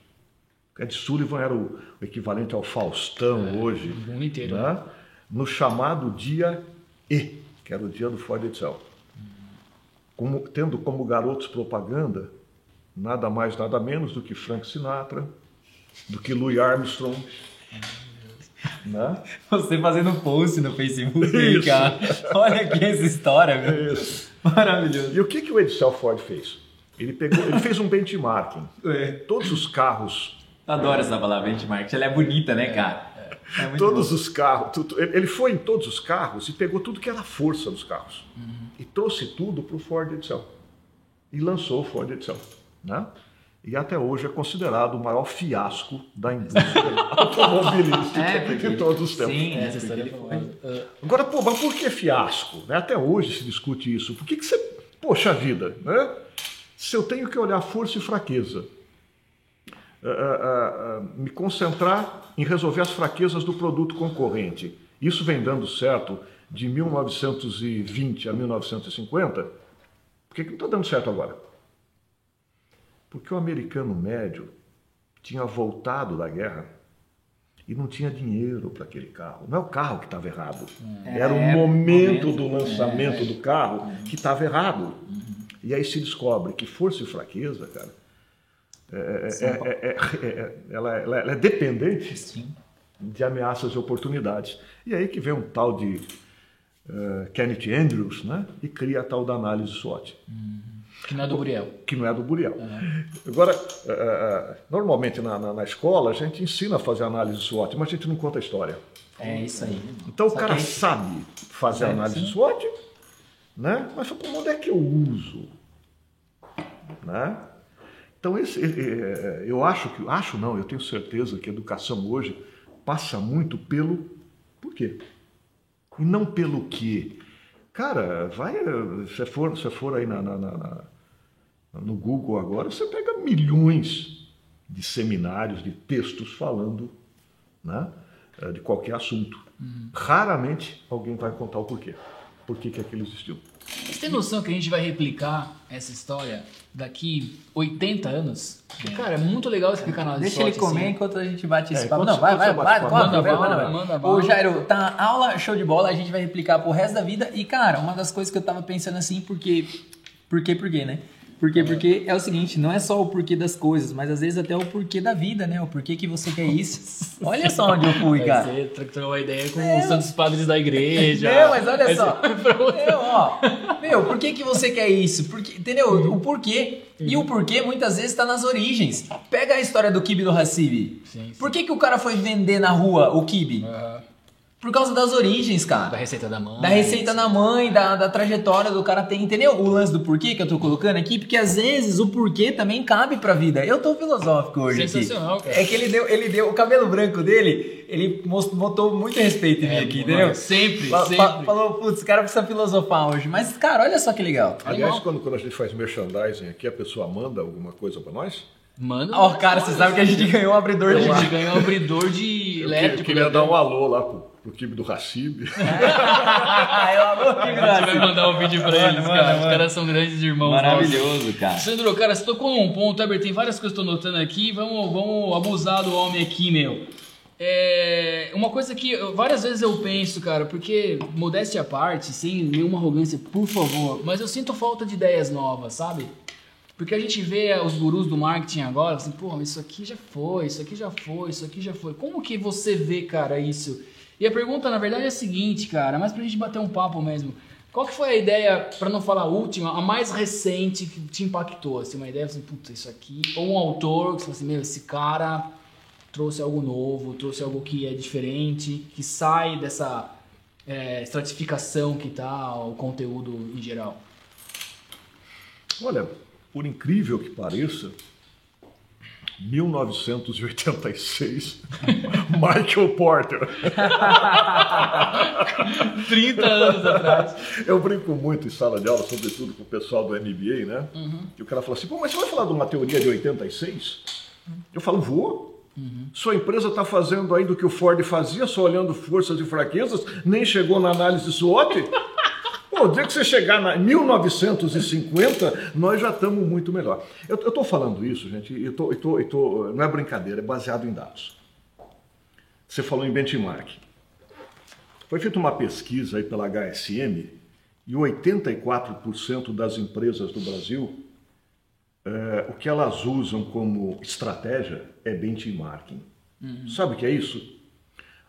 Ed Sullivan era o, o equivalente ao Faustão hoje. o mundo inteiro, né? No chamado dia E, que era o dia do Ford Edsel. Como, tendo como garotos propaganda nada mais, nada menos do que Frank Sinatra, do que Louis Armstrong. Né? Você fazendo post no Facebook Isso. cara. Olha aqui essa história, meu. Isso. Maravilhoso. E o que, que o Edsel Ford fez? Ele, pegou, ele fez um benchmarking. É. Todos os carros, Adoro essa palavra benchmark. Ela é bonita, né, cara? É, muito todos boa. os carros, tudo- ele foi em todos os carros e pegou tudo que era força dos carros e trouxe tudo para o Ford Edsel e lançou o Ford Edsel, né? E até hoje é considerado o maior fiasco da indústria automobilística É, de todos os tempos. Sim, Essa é, história é porque famosa. ele Ah, Agora, pô, mas por que fiasco? né? Até hoje se discute isso. Por que, que você. Poxa vida, né? Se eu tenho que olhar força e fraqueza, ah, ah, me concentrar em resolver as fraquezas do produto concorrente, isso vem dando certo de 1920 a 1950, por que, que não está dando certo agora? Porque o americano médio tinha voltado da guerra e não tinha dinheiro para aquele carro. Não é o carro que estava errado. Era o É, momento momento, do lançamento do carro que estava errado. E aí se descobre que força e fraqueza, cara, é- é- é- é- é- ela, ela- ela é dependente Sim. de ameaças e oportunidades. E aí que vem um tal de eh, Kenneth Andrews, né? E cria a tal da análise SWOT que não é do Buriel. que não é do Buriel. Agora, eh, eh, normalmente na, na- na escola a gente ensina a fazer análise SWOT, mas a gente não conta a história. É isso aí. Então o Só cara que aí- sabe fazer É, análise sim. SWOT, né? mas "Pô, onde é que eu uso? Né? Então esse, eu acho que, acho não, eu tenho certeza que a educação hoje passa muito pelo por quê? E não pelo que. Cara, vai, eh, se for, você for aí na- na- na, no Google agora, você pega milhões de seminários, de textos falando né, eh, de qualquer assunto. Raramente alguém vai contar o porquê. Por que, que aquilo existiu. Você tem noção que a gente vai replicar essa história daqui 80 anos? Cara, é muito legal esse canal de Deixa ele comer assim. enquanto a gente bate esse É, papo. Não, vai, vai, vai, vai, Manda bala, vai. manda bala. Ô, Jairo, tá aula show de bola, a gente vai replicar pro resto da vida. E, cara, uma das coisas que eu tava pensando assim, porque. Por quê, por quê, né? Porque, porque é o seguinte, não é só o porquê das coisas, mas às vezes até o porquê da vida, né? O porquê que você quer isso. Olha só onde eu fui, cara. Você trocou uma ideia com os santos padres da igreja. Meu, mas olha Aí só. Meu, ó. Meu, por que, que você quer isso? Porque, entendeu? O porquê. E o porquê muitas vezes tá nas origens. Pega a história do kibe do Hassibi. Por que, que o cara foi vender na rua o kibe? Aham. Por causa das origens, Da cara. receita da mãe. Da receita da mãe, da, da trajetória do cara tem, entendeu? O lance do porquê que eu tô colocando aqui, porque às vezes o porquê também cabe pra vida. Eu tô filosófico hoje aqui. Sensacional, cara. É que ele deu, ele deu o cabelo branco dele, ele botou muito respeito em mim É, aqui, mano, entendeu? sempre, Fa- sempre. fa- Falou, putz, esse cara precisa filosofar hoje. Mas, cara, olha só que legal. Aliás, quando, quando a gente faz merchandising aqui, a pessoa manda alguma coisa para nós? Manda. Ó, cara, você sabe que a gente ganhou um abridor de A gente ganhou um abridor de Eu elétrico. queria né? dar um alô lá pro, pro time do Racib. Eu adoro que A gente vai graça. mandar um vídeo pra eles, cara. Os manda. caras são grandes irmãos. Maravilhoso, cara. Sandro, cara, você tocou num ponto, Heber, tem várias coisas que eu tô notando aqui, vamos, vamos abusar do homem aqui, meu. É, uma coisa que eu- várias vezes eu penso, cara, porque, modéstia à parte, sem nenhuma arrogância, por favor, mas eu sinto falta de ideias novas, sabe? Porque a gente vê os gurus do marketing agora, assim, pô, mas isso aqui já foi, isso aqui já foi, isso aqui já foi. Como que você vê, cara, isso? E a pergunta, na verdade, é a seguinte, cara, mas pra gente bater um papo mesmo. Qual que foi a ideia, pra não falar a última, a mais recente que te impactou? Assim, uma ideia, assim, puta, isso aqui... Ou um autor que você falou assim, meu, esse cara trouxe algo novo, trouxe algo que é diferente, que sai dessa é, estratificação que tá o conteúdo em geral. Olha, por incrível que pareça, 1986, Michael Porter. 30 anos atrás. Eu brinco muito em sala de aula, sobretudo com o pessoal do MBA, né? E o cara fala assim, pô, mas você vai falar de uma teoria de 86? Eu falo, vou. Sua empresa está fazendo ainda o que o Ford fazia, só olhando forças e fraquezas, nem chegou na análise SWOT? O dia que você chegar na 1950, nós já estamos muito melhor. Eu estou falando isso, gente, e eu tô, eu tô, eu tô- não é brincadeira, é baseado em dados. Você falou em benchmark. Foi feita uma pesquisa aí pela HSM e 84% das empresas do Brasil, eh, o que elas usam como estratégia é benchmarking. Sabe o que é isso?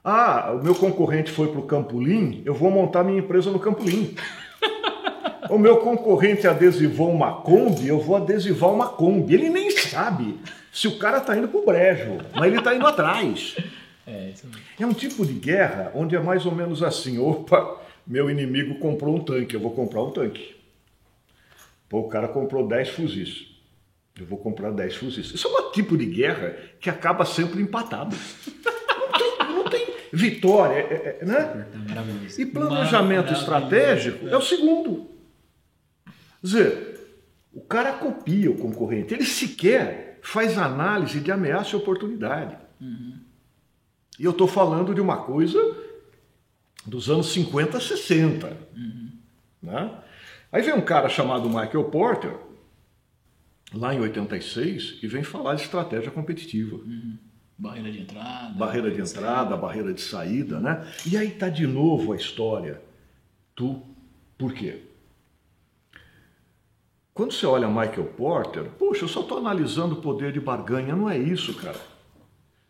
Ah, o meu concorrente foi para o Campolim, eu vou montar minha empresa no Campolim. O meu concorrente adesivou uma Kombi, eu vou adesivar uma Kombi. Ele nem sabe se o cara está indo para o brejo, mas ele está indo atrás. É, isso mesmo. É um tipo de guerra onde é mais ou menos assim: opa, meu inimigo comprou um tanque, eu vou comprar um tanque. Pô, o cara comprou 10 fuzis. Eu vou comprar 10 fuzis. Isso é um tipo de guerra que acaba sempre empatado. Não tem, não tem vitória, é- é- né? Maravilhoso. E planejamento estratégico é o segundo. Quer dizer, o cara copia o concorrente, ele sequer faz análise de ameaça e oportunidade. E eu estou falando de uma coisa dos anos 50, 60. Né? Aí vem um cara chamado Michael Porter, lá em 86, e vem falar de estratégia competitiva Barreira de entrada. barreira de entrada, barreira de saída, né? E aí tá de novo a história. Tu, por quê? Quando você olha Michael Porter, poxa, eu só estou analisando o poder de barganha, não é isso, cara.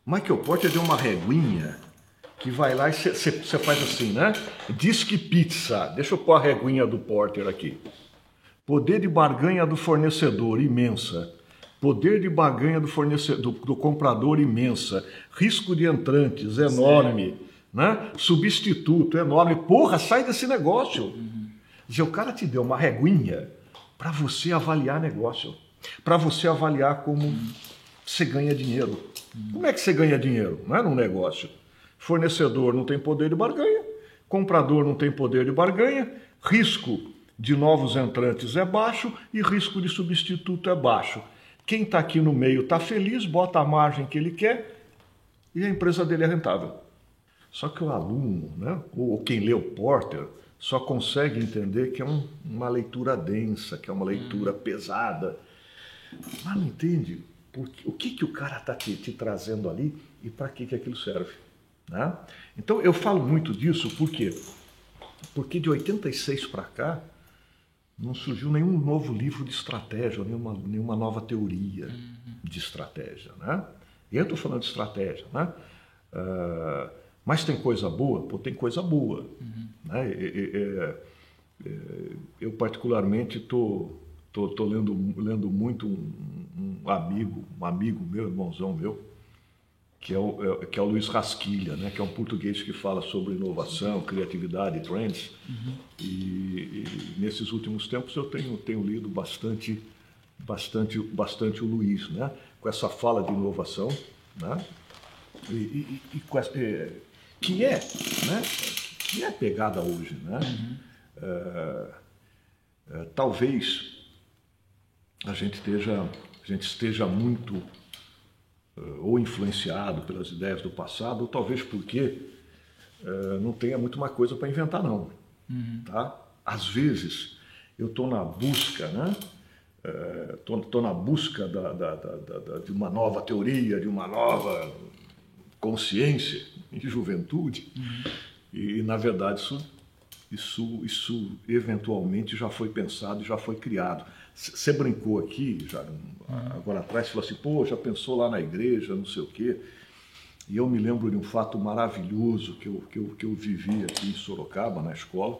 Michael Porter deu uma reguinha que vai lá e você faz assim, né? Disque pizza. Deixa eu pôr a reguinha do Porter aqui. Poder de barganha do fornecedor, imensa. Poder de barganha do, fornecedor, do, do comprador, imensa. Risco de entrantes, enorme. Né? Substituto, enorme. Porra, sai desse negócio. Quer dizer, o cara te deu uma reguinha para você avaliar negócio. Para você avaliar como você ganha dinheiro. Como é que você ganha dinheiro? Não é num negócio. Fornecedor não tem poder de barganha, comprador não tem poder de barganha, risco de novos entrantes é baixo e risco de substituto é baixo. Quem está aqui no meio está feliz, bota a margem que ele quer e a empresa dele é rentável. Só que o aluno, né, ou quem lê o Porter, só consegue entender que é um, uma leitura densa, que é uma leitura hum. pesada. Mas não entende porque, o que, que o cara está te, te, trazendo ali e para que, que aquilo serve. Né? Então eu falo muito disso porque, porque de 86 para cá não surgiu nenhum novo livro de estratégia, nenhuma, nenhuma nova teoria uhum. de estratégia. Né? E eu estou falando de estratégia. Né? Uh, mas tem coisa boa? Pô, tem coisa boa. Uhum. Né? E, e, e, eu, particularmente, estou tô, tô, tô, lendo, lendo muito um, um, amigo, um amigo meu, irmãozão meu, que é o, é, que é o Luiz Rasquilha, né? que é um português que fala sobre inovação, criatividade, trends. Uhum. E, nesses últimos tempos eu tenho, tenho lido bastante, bastante, bastante o Luiz, né? com essa fala de inovação. Né? E, e, e com essa, é, que é, né, que é pegada hoje, né? Uhum. É, é, talvez a gente esteja, a gente esteja muito é, ou influenciado pelas ideias do passado, ou talvez porque não tenha muito mais coisa para inventar não, uhum. tá? Às vezes eu estou na busca, né? Estou na busca da, da, da, de uma nova teoria, de uma nova consciência em juventude. Uhum. E, na verdade, isso, isso, isso eventualmente já foi pensado e já foi criado. Você brincou aqui, já, agora atrás, falou assim, pô, já pensou lá na igreja, não sei o quê. E eu me lembro de um fato maravilhoso que eu, que eu, que eu vivi aqui em Sorocaba, na escola.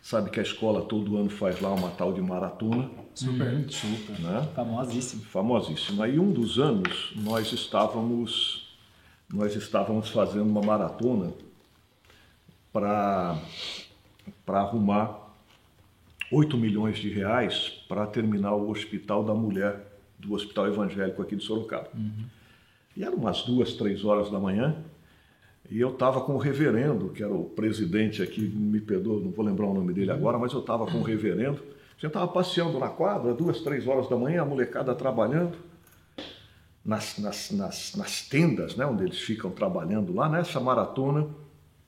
Sabe que a escola todo ano faz lá uma tal de maratona. Super, uhum. super. Né? Famosíssimo. Famosíssimo. Aí um dos anos nós estávamos nós estávamos fazendo uma maratona para arrumar 8 milhões de reais para terminar o Hospital da Mulher, do Hospital Evangélico aqui de Sorocaba. Uhum. E eram umas duas, três horas da manhã, e eu estava com o reverendo, que era o presidente aqui, me perdoa, não vou lembrar o nome dele agora, mas eu estava com o reverendo. A gente estava passeando na quadra, duas, três horas da manhã, a molecada trabalhando nas, nas, nas, nas tendas, né, onde eles ficam trabalhando lá nessa maratona.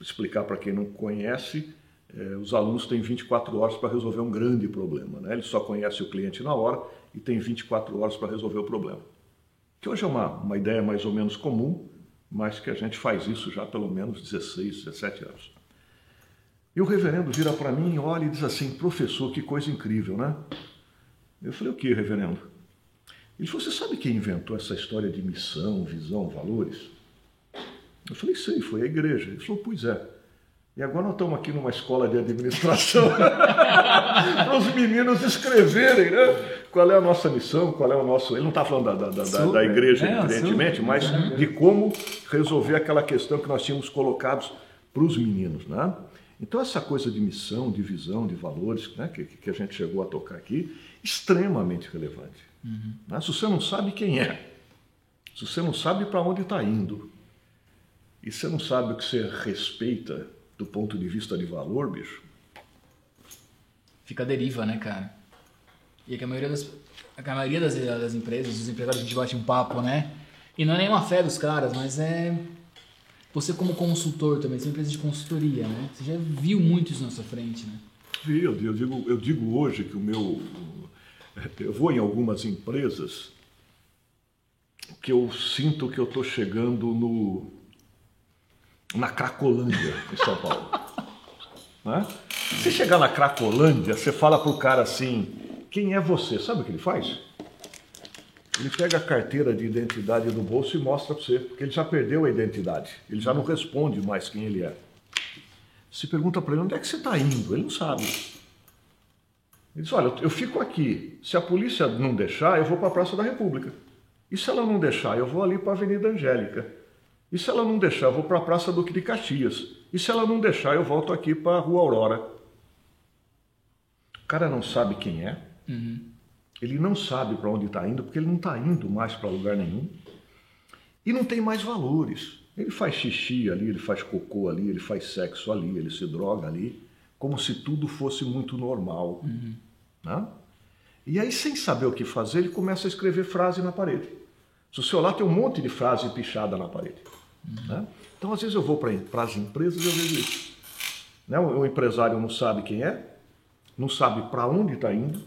Explicar para quem não conhece, eh, os alunos têm 24 horas para resolver um grande problema. Né? Eles só conhecem o cliente na hora e têm 24 horas para resolver o problema. Que hoje é uma, uma ideia mais ou menos comum, mas que a gente faz isso já pelo menos 16, 17 anos. E o reverendo vira para mim, olha e diz assim: professor, que coisa incrível, né? Eu falei: o que, reverendo? Ele falou: Você sabe quem inventou essa história de missão, visão, valores? Eu falei: Sei, foi a igreja. Ele falou: Pois é. E agora nós estamos aqui numa escola de administração para os meninos escreverem né? qual é a nossa missão, qual é o nosso. Ele não está falando da, da, da, da igreja, é, evidentemente, mas uhum. de como resolver aquela questão que nós tínhamos colocados para os meninos. Né? Então, essa coisa de missão, de visão, de valores né, que, que a gente chegou a tocar aqui, extremamente relevante. Uhum. Né? Se você não sabe quem é, se você não sabe para onde está indo, e você não sabe o que você respeita do ponto de vista de valor, bicho. Fica a deriva, né, cara? E é que a maioria das, a maioria das, das empresas, os empresários, a gente bate um papo, né? E não é nenhuma fé dos caras, mas é. Você, como consultor também, você é uma empresa de consultoria, né? Você já viu muito isso na sua frente, né? Vi, eu digo, eu digo hoje que o meu, eu vou em algumas empresas que eu sinto que eu estou chegando no na Cracolândia, em São Paulo. né? Se chegar na Cracolândia, você fala para o cara assim: quem é você? Sabe o que ele faz? Ele pega a carteira de identidade do bolso e mostra para você, porque ele já perdeu a identidade, ele já não responde mais quem ele é. Se pergunta para ele onde é que você está indo, ele não sabe. Ele diz: Olha, eu fico aqui. Se a polícia não deixar, eu vou para a Praça da República. E se ela não deixar, eu vou ali para a Avenida Angélica. E se ela não deixar, eu vou para a Praça Duque de Caxias. E se ela não deixar, eu volto aqui para a Rua Aurora. O cara não sabe quem é. Uhum. Ele não sabe para onde está indo, porque ele não está indo mais para lugar nenhum. E não tem mais valores. Ele faz xixi ali, ele faz cocô ali, ele faz sexo ali, ele se droga ali, como se tudo fosse muito normal. Uhum. Né? E aí, sem saber o que fazer, ele começa a escrever frase na parede. Se o seu lá tem um monte de frase pichada na parede. Né? Então, às vezes eu vou para as empresas e eu vejo isso. Né? O, o empresário não sabe quem é, não sabe para onde está indo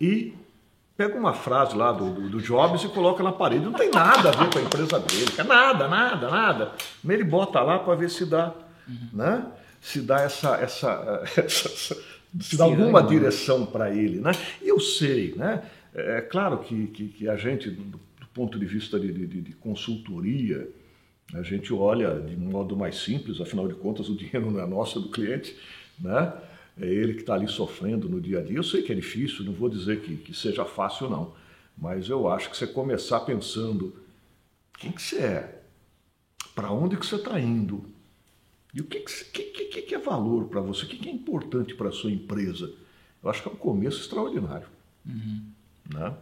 e pega uma frase lá do, do, do, Jobs e coloca na parede. Não tem nada a ver com a empresa dele, nada, nada, nada. Mas ele bota lá para ver se dá, uhum. né? Se dá essa, essa, essa se dá alguma direção para ele, né? E eu sei, né? É, claro que, que, que a gente, do, do, ponto de vista de, de, de consultoria, a gente olha de modo mais simples, afinal de contas o dinheiro não é nosso, é do cliente, né? É ele que está ali sofrendo no dia a dia. Eu sei que é difícil, não vou dizer que, que seja fácil, não. Mas eu acho que você começar pensando quem que você é, para onde que você está indo, e o que, que, que, que é valor para você, o que, que é importante para a sua empresa. Eu acho que é um começo extraordinário. Uhum. Né?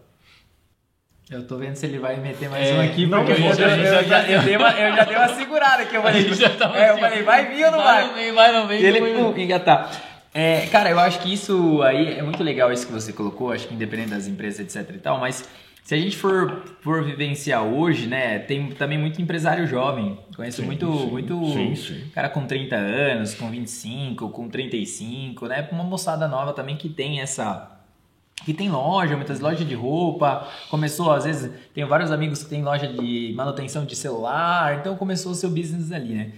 Eu tô vendo se ele vai meter mais é, um aqui, porque não, eu, já, eu, já, eu, já, eu, dei uma, eu já dei uma segurada aqui. Eu falei, é, eu falei vai vir ou não vai? Vai, não vem, vai, não vem. E ele, pum, engatar. É, cara, eu acho que isso aí é muito legal isso que você colocou, acho que independente das empresas, etc e tal, mas se a gente for, for vivenciar hoje, né, tem também muito empresário jovem. Conheço sim, muito, sim, muito sim, sim. cara com 30 anos, com 25, com 35, né? Uma moçada nova também que tem essa que tem loja, muitas lojas de roupa, começou, às vezes, tenho vários amigos que têm loja de manutenção de celular, então começou o seu business ali, né?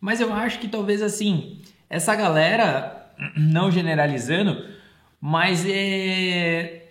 Mas eu acho que talvez assim, essa galera não generalizando, mas é,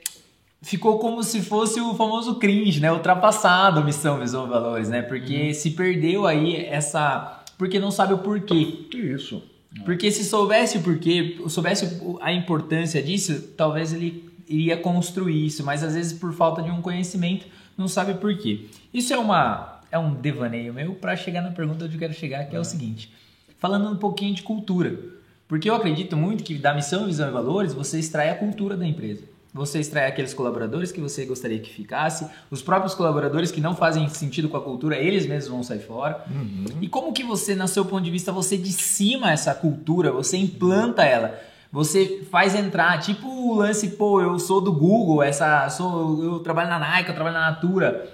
ficou como se fosse o famoso cringe, né? Ultrapassado missão, visão, valores, né? Porque uhum. se perdeu aí essa, porque não sabe o porquê. Isso. Porque se soubesse o porquê, soubesse a importância disso, talvez ele iria construir isso, mas às vezes por falta de um conhecimento não sabe por quê. Isso é uma é um devaneio meu para chegar na pergunta onde eu quero chegar, que é o seguinte: falando um pouquinho de cultura. Porque eu acredito muito que da missão, visão e valores você extrai a cultura da empresa. Você extrai aqueles colaboradores que você gostaria que ficasse, os próprios colaboradores que não fazem sentido com a cultura, eles mesmos vão sair fora. Uhum. E como que você, no seu ponto de vista, você de cima essa cultura, você implanta ela? Você faz entrar, tipo o lance, pô, eu sou do Google, essa, sou, eu trabalho na Nike, eu trabalho na Natura.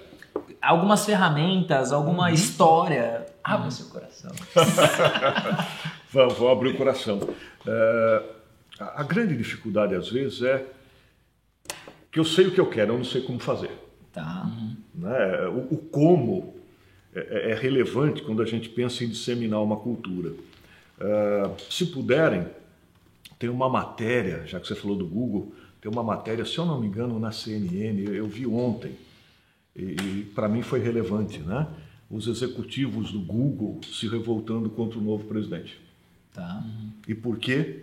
Algumas ferramentas, alguma uhum. história. Abra uhum. seu coração. Vou, vou abrir o coração. É, a grande dificuldade, às vezes, é que eu sei o que eu quero, eu não sei como fazer. Tá. Né? O, o como é, é, relevante quando a gente pensa em disseminar uma cultura. É, se puderem, tem uma matéria, já que você falou do Google, tem uma matéria, se eu não me engano, na CNN, eu vi ontem, e, e para mim foi relevante, né? Os executivos do Google se revoltando contra o novo presidente. Tá. E por quê?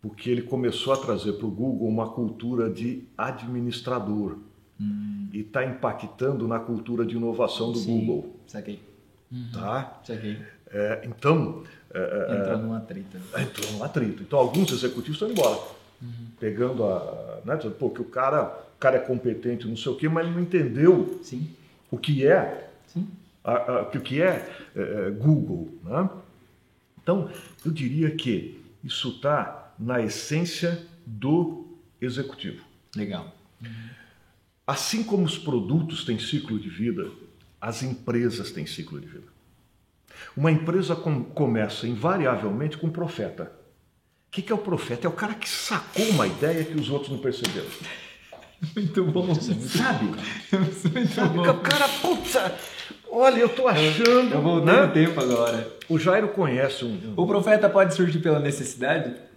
Porque ele começou a trazer para o Google uma cultura de administrador. Hum. E está impactando na cultura de inovação do Sim. Google. Saquei. Uhum. Tá? Saquei. É, então. É, é, é entrou num atrito. Entrou num atrito. Então alguns executivos estão embora. Uhum. Pegando a. Né, pô, que o cara, o cara é competente, não sei o quê, mas ele não entendeu Sim. o que é. Sim. A, a, o que é, é Google. Né? Então, eu diria que isso está na essência do executivo. Legal. Assim como os produtos têm ciclo de vida, as empresas têm ciclo de vida. Uma empresa com, começa invariavelmente com um profeta. O que, que é o profeta? É o cara que sacou uma ideia que os outros não perceberam. Muito bom. Sabe? Muito Sabe? bom. O cara, puta, olha, eu tô achando. Eu voltei né? no tempo agora. O Jairo conhece um. O profeta pode surgir pela necessidade?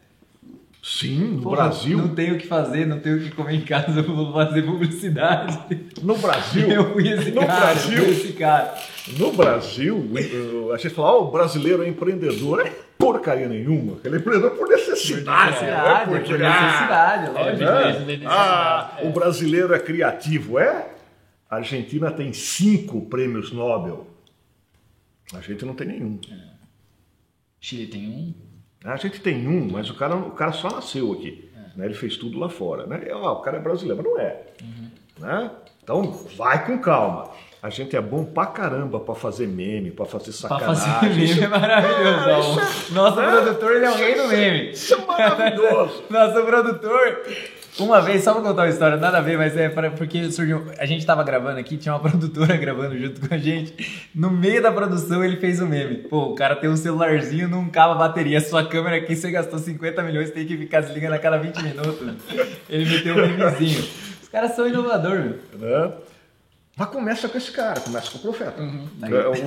Sim, no Brasil. Não tenho o que fazer, não tenho o que comer em casa, vou fazer publicidade. No Brasil. Eu fui esse no cara. Brasil, eu fui esse cara. No Brasil, a gente fala, oh, o brasileiro é empreendedor. É porcaria nenhuma. Ele é empreendedor por necessidade. Por necessidade, é, por necessidade, lógico. É, né? ah, o brasileiro é criativo, é? A Argentina tem cinco prêmios Nobel. A gente não tem nenhum. É. Chile tem um. A gente tem um, mas o cara, o cara só nasceu aqui. É. Né? Ele fez tudo lá fora. Né? E, ó, o cara é brasileiro, mas não é. Uhum. Né? Então, vai com calma. A gente é bom pra caramba pra fazer meme, pra fazer sacanagem. Pra fazer meme é maravilhoso. É, Nosso né? produtor, ele é o rei do meme. Isso é maravilhoso. Nosso produtor, Uma vez, só pra contar uma história, nada a ver, mas é pra, porque surgiu. A gente tava gravando aqui, tinha uma produtora gravando junto com a gente. No meio da produção, ele fez o um meme. Pô, o cara tem um celularzinho, não cava bateria. Sua câmera aqui, você gastou 50 milhões, tem que ficar desligando a cada 20 minutos. Ele meteu um memezinho. Os caras são inovadores, meu. Né? Mas começa com esse cara, começa com o profeta. Uhum.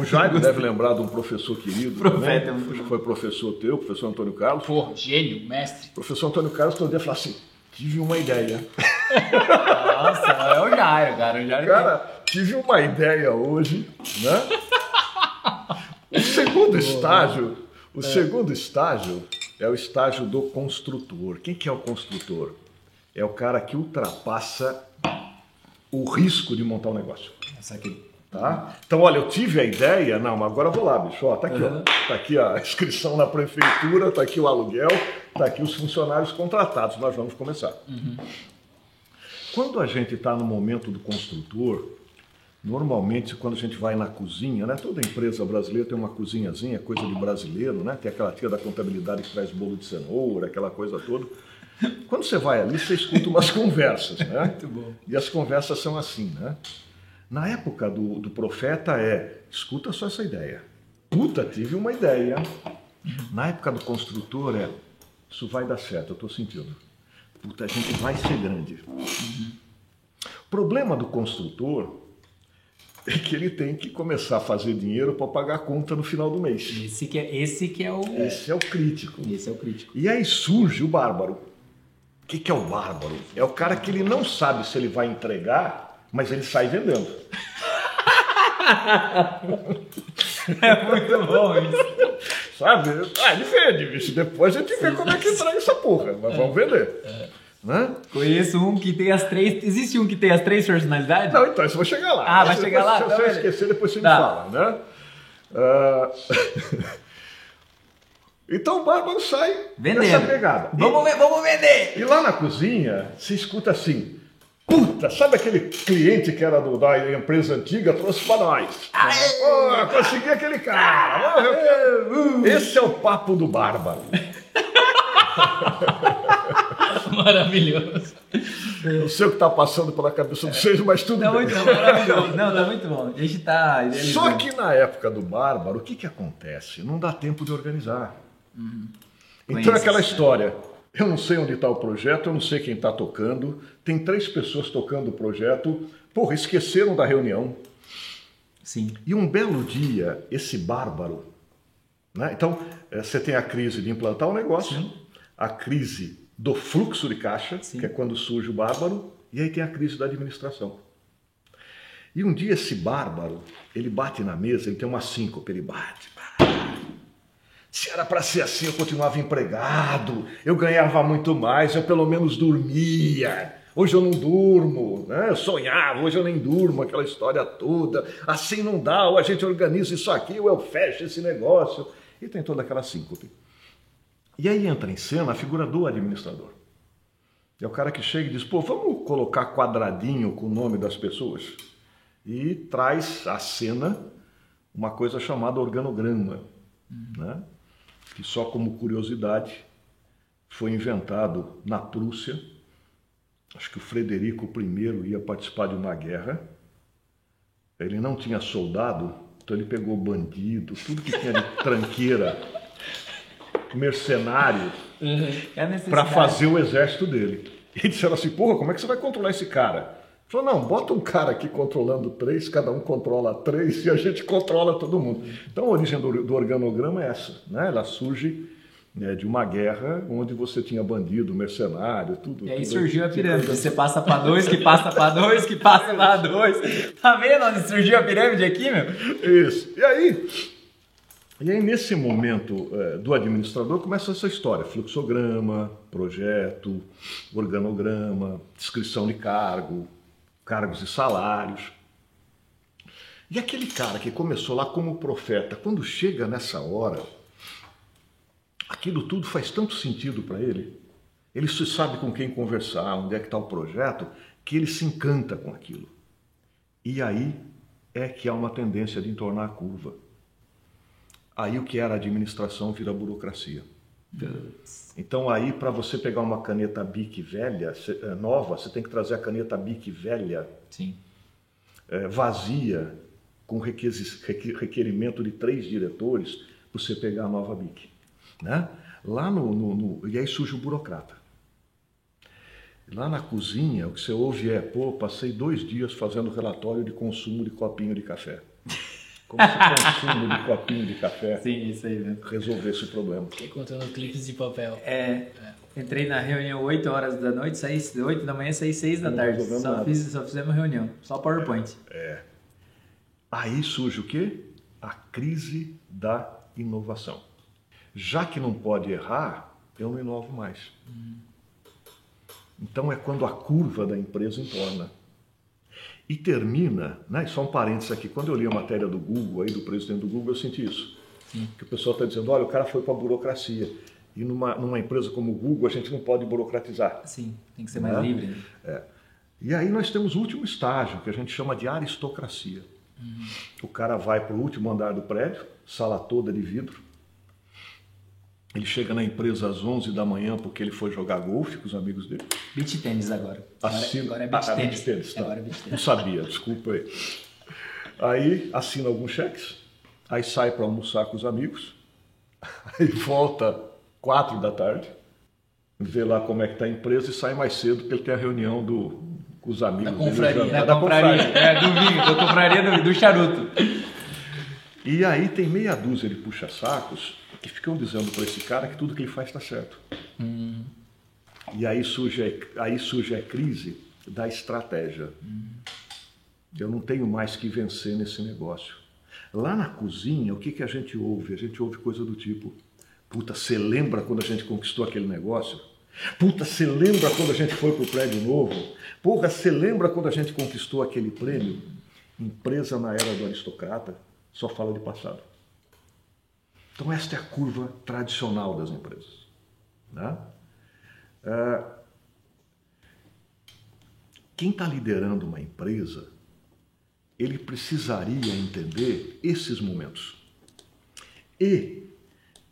O Jairo deve lembrar de um professor querido. Profeta. Né? Foi professor teu, professor Antônio Carlos. Pô, gênio, mestre. Professor Antônio Carlos todo dia falava assim: tive uma ideia. Nossa, é o Jairo, cara. O Jairo cara, tive uma ideia hoje, né? O segundo estágio, o é. segundo estágio é o estágio do construtor. Quem que é o construtor? É o cara que ultrapassa o risco de montar um negócio. Essa aqui. Tá? Então, olha, eu tive a ideia, não, mas agora eu vou lá, bicho. Ó, tá aqui, uhum. ó. Tá aqui a inscrição na prefeitura, tá aqui o aluguel, tá aqui os funcionários contratados. Nós vamos começar. Uhum. Quando a gente está no momento do construtor, normalmente quando a gente vai na cozinha, né? Toda empresa brasileira tem uma cozinhazinha, coisa de brasileiro, né? Tem aquela tia da contabilidade que traz bolo de cenoura, aquela coisa toda. Quando você vai ali, você escuta umas conversas, né? Muito bom. E as conversas são assim, né? Na época do, do profeta é, escuta só essa ideia. Puta, tive uma ideia. Na época do construtor é, isso vai dar certo, eu estou sentindo. Puta, a gente vai ser grande. Uhum. O problema do construtor é que ele tem que começar a fazer dinheiro para pagar a conta no final do mês. Esse que é, esse que é o. Esse é o crítico. Esse é o crítico. E aí surge o bárbaro. O que, que é o bárbaro? É o cara que ele não sabe se ele vai entregar, mas ele sai vendendo. é muito bom isso. Sabe? Ah, ele vende, bicho. Depois a gente vê como é que entrega essa porra. Mas vamos vender. É. Né? Conheço um que tem as três. Existe um que tem as três personalidades? Não, então, isso vai chegar lá. Ah, vai chegar lá? Se você esquecer, depois você tá. me fala, né? Uh... Então o bárbaro sai Vendendo. dessa pegada. Vamos, e, vamos vender! E lá na cozinha se escuta assim. Puta, sabe aquele cliente que era do, da empresa antiga, trouxe para nós. Oh, consegui aquele cara. Oh, Esse é o papo do bárbaro. Maravilhoso. Não sei o que está passando pela cabeça de vocês, mas tudo tá bem. Muito maravilhoso. Não, tá muito bom. A gente tá. Só que na época do bárbaro, o que, que acontece? Não dá tempo de organizar. Uhum. Então é aquela história. Eu não sei onde está o projeto, eu não sei quem está tocando. Tem três pessoas tocando o projeto. Porra, esqueceram da reunião. Sim. E um belo dia, esse bárbaro. Né? Então, eh, você tem a crise de implantar o um negócio, Sim. a crise do fluxo de caixa, Sim. que é quando surge o bárbaro, e aí tem a crise da administração. E um dia esse bárbaro, ele bate na mesa, ele tem uma síncope, ele bate, se era para ser assim, eu continuava empregado, eu ganhava muito mais, eu pelo menos dormia. Hoje eu não durmo, né? eu sonhava, hoje eu nem durmo, aquela história toda. Assim não dá, ou a gente organiza isso aqui, ou eu fecho esse negócio. E tem toda aquela síncope. E aí entra em cena a figura do administrador. É o cara que chega e diz: pô, vamos colocar quadradinho com o nome das pessoas. E traz à cena uma coisa chamada organograma. Uhum. Né? Que só como curiosidade foi inventado na Prússia. Acho que o Frederico I ia participar de uma guerra. Ele não tinha soldado, então ele pegou bandido, tudo que tinha de tranqueira, mercenário, uhum. é para fazer o exército dele. E disseram assim: porra, como é que você vai controlar esse cara? Falou, não, bota um cara aqui controlando três, cada um controla três e a gente controla todo mundo. Então a origem do, do organograma é essa, né? Ela surge né, de uma guerra onde você tinha bandido, mercenário, tudo. E aí tudo, surgiu a pirâmide. Você passa para dois, que passa para dois, que passa para dois. Tá vendo onde surgiu a pirâmide aqui, meu? Isso. E aí, e aí nesse momento é, do administrador começa essa história: fluxograma, projeto, organograma, descrição de cargo, cargos e salários. E aquele cara que começou lá como profeta, quando chega nessa hora, aquilo tudo faz tanto sentido para ele. Ele se sabe com quem conversar, onde é que está o projeto, que ele se encanta com aquilo. E aí é que há uma tendência de entornar a curva. Aí o que era administração vira burocracia. Então Então aí para você pegar uma caneta Bic velha, é, nova, você tem que trazer a caneta Bic velha, Sim. é, vazia, com requerimento de três diretores, para você pegar a nova Bic. Né? Lá no, no- no- E aí surge o burocrata. Lá na cozinha, o que você ouve é, pô, passei dois dias fazendo relatório de consumo de copinho de café. Como se consumo de copinho de café Sim, isso aí mesmo. resolvesse o problema. Fiquei contando clipes de papel. É, entrei na reunião 8 horas da noite, saí 8 da manhã, saí 6 da Não tarde. Só, nada. fiz, só fizemos reunião, só PowerPoint. Aí surge o quê? A crise da inovação. Já que não pode errar, eu não inovo mais. Então é quando a curva da empresa entorna. E termina, né? só um parênteses aqui, quando eu li a matéria do Google, aí do presidente do Google, eu senti isso. Que o pessoal está dizendo, olha, o cara foi para a burocracia. E numa, numa empresa como o Google, a gente não pode burocratizar. Sim, tem que ser mais Né? livre. né? E aí nós temos o último estágio, que a gente chama de aristocracia. O cara vai para o último andar do prédio, sala toda de vidro. Ele chega na empresa às 11 da manhã porque ele foi jogar golfe com os amigos dele. Beach tênis agora. Agora, Assina- agora é beach Ah, tênis. beach tênis, tá. Agora é beach Não sabia, desculpa aí. Aí assina alguns cheques, aí sai para almoçar com os amigos, aí volta quatro da tarde, vê lá como é que está a empresa e sai mais cedo porque ele tem a reunião do, com os amigos. Da confraria. já- Da da compraria, é, do vinho, da compraria do, do charuto. E aí tem meia dúzia de puxa-sacos que ficam dizendo para esse cara que tudo que ele faz está certo. E aí surge, a, aí surge a crise da estratégia. Eu não tenho mais que vencer nesse negócio. Lá na cozinha, o que, que a gente ouve? A gente ouve coisa do tipo: Puta, você lembra quando a gente conquistou aquele negócio? Puta, você lembra quando a gente foi pro prédio novo? Porra, você lembra quando a gente conquistou aquele prêmio? Empresa na era do aristocrata só fala de passado. Então, esta é a curva tradicional das empresas. Né? Ah, quem está liderando uma empresa, ele precisaria entender esses momentos. E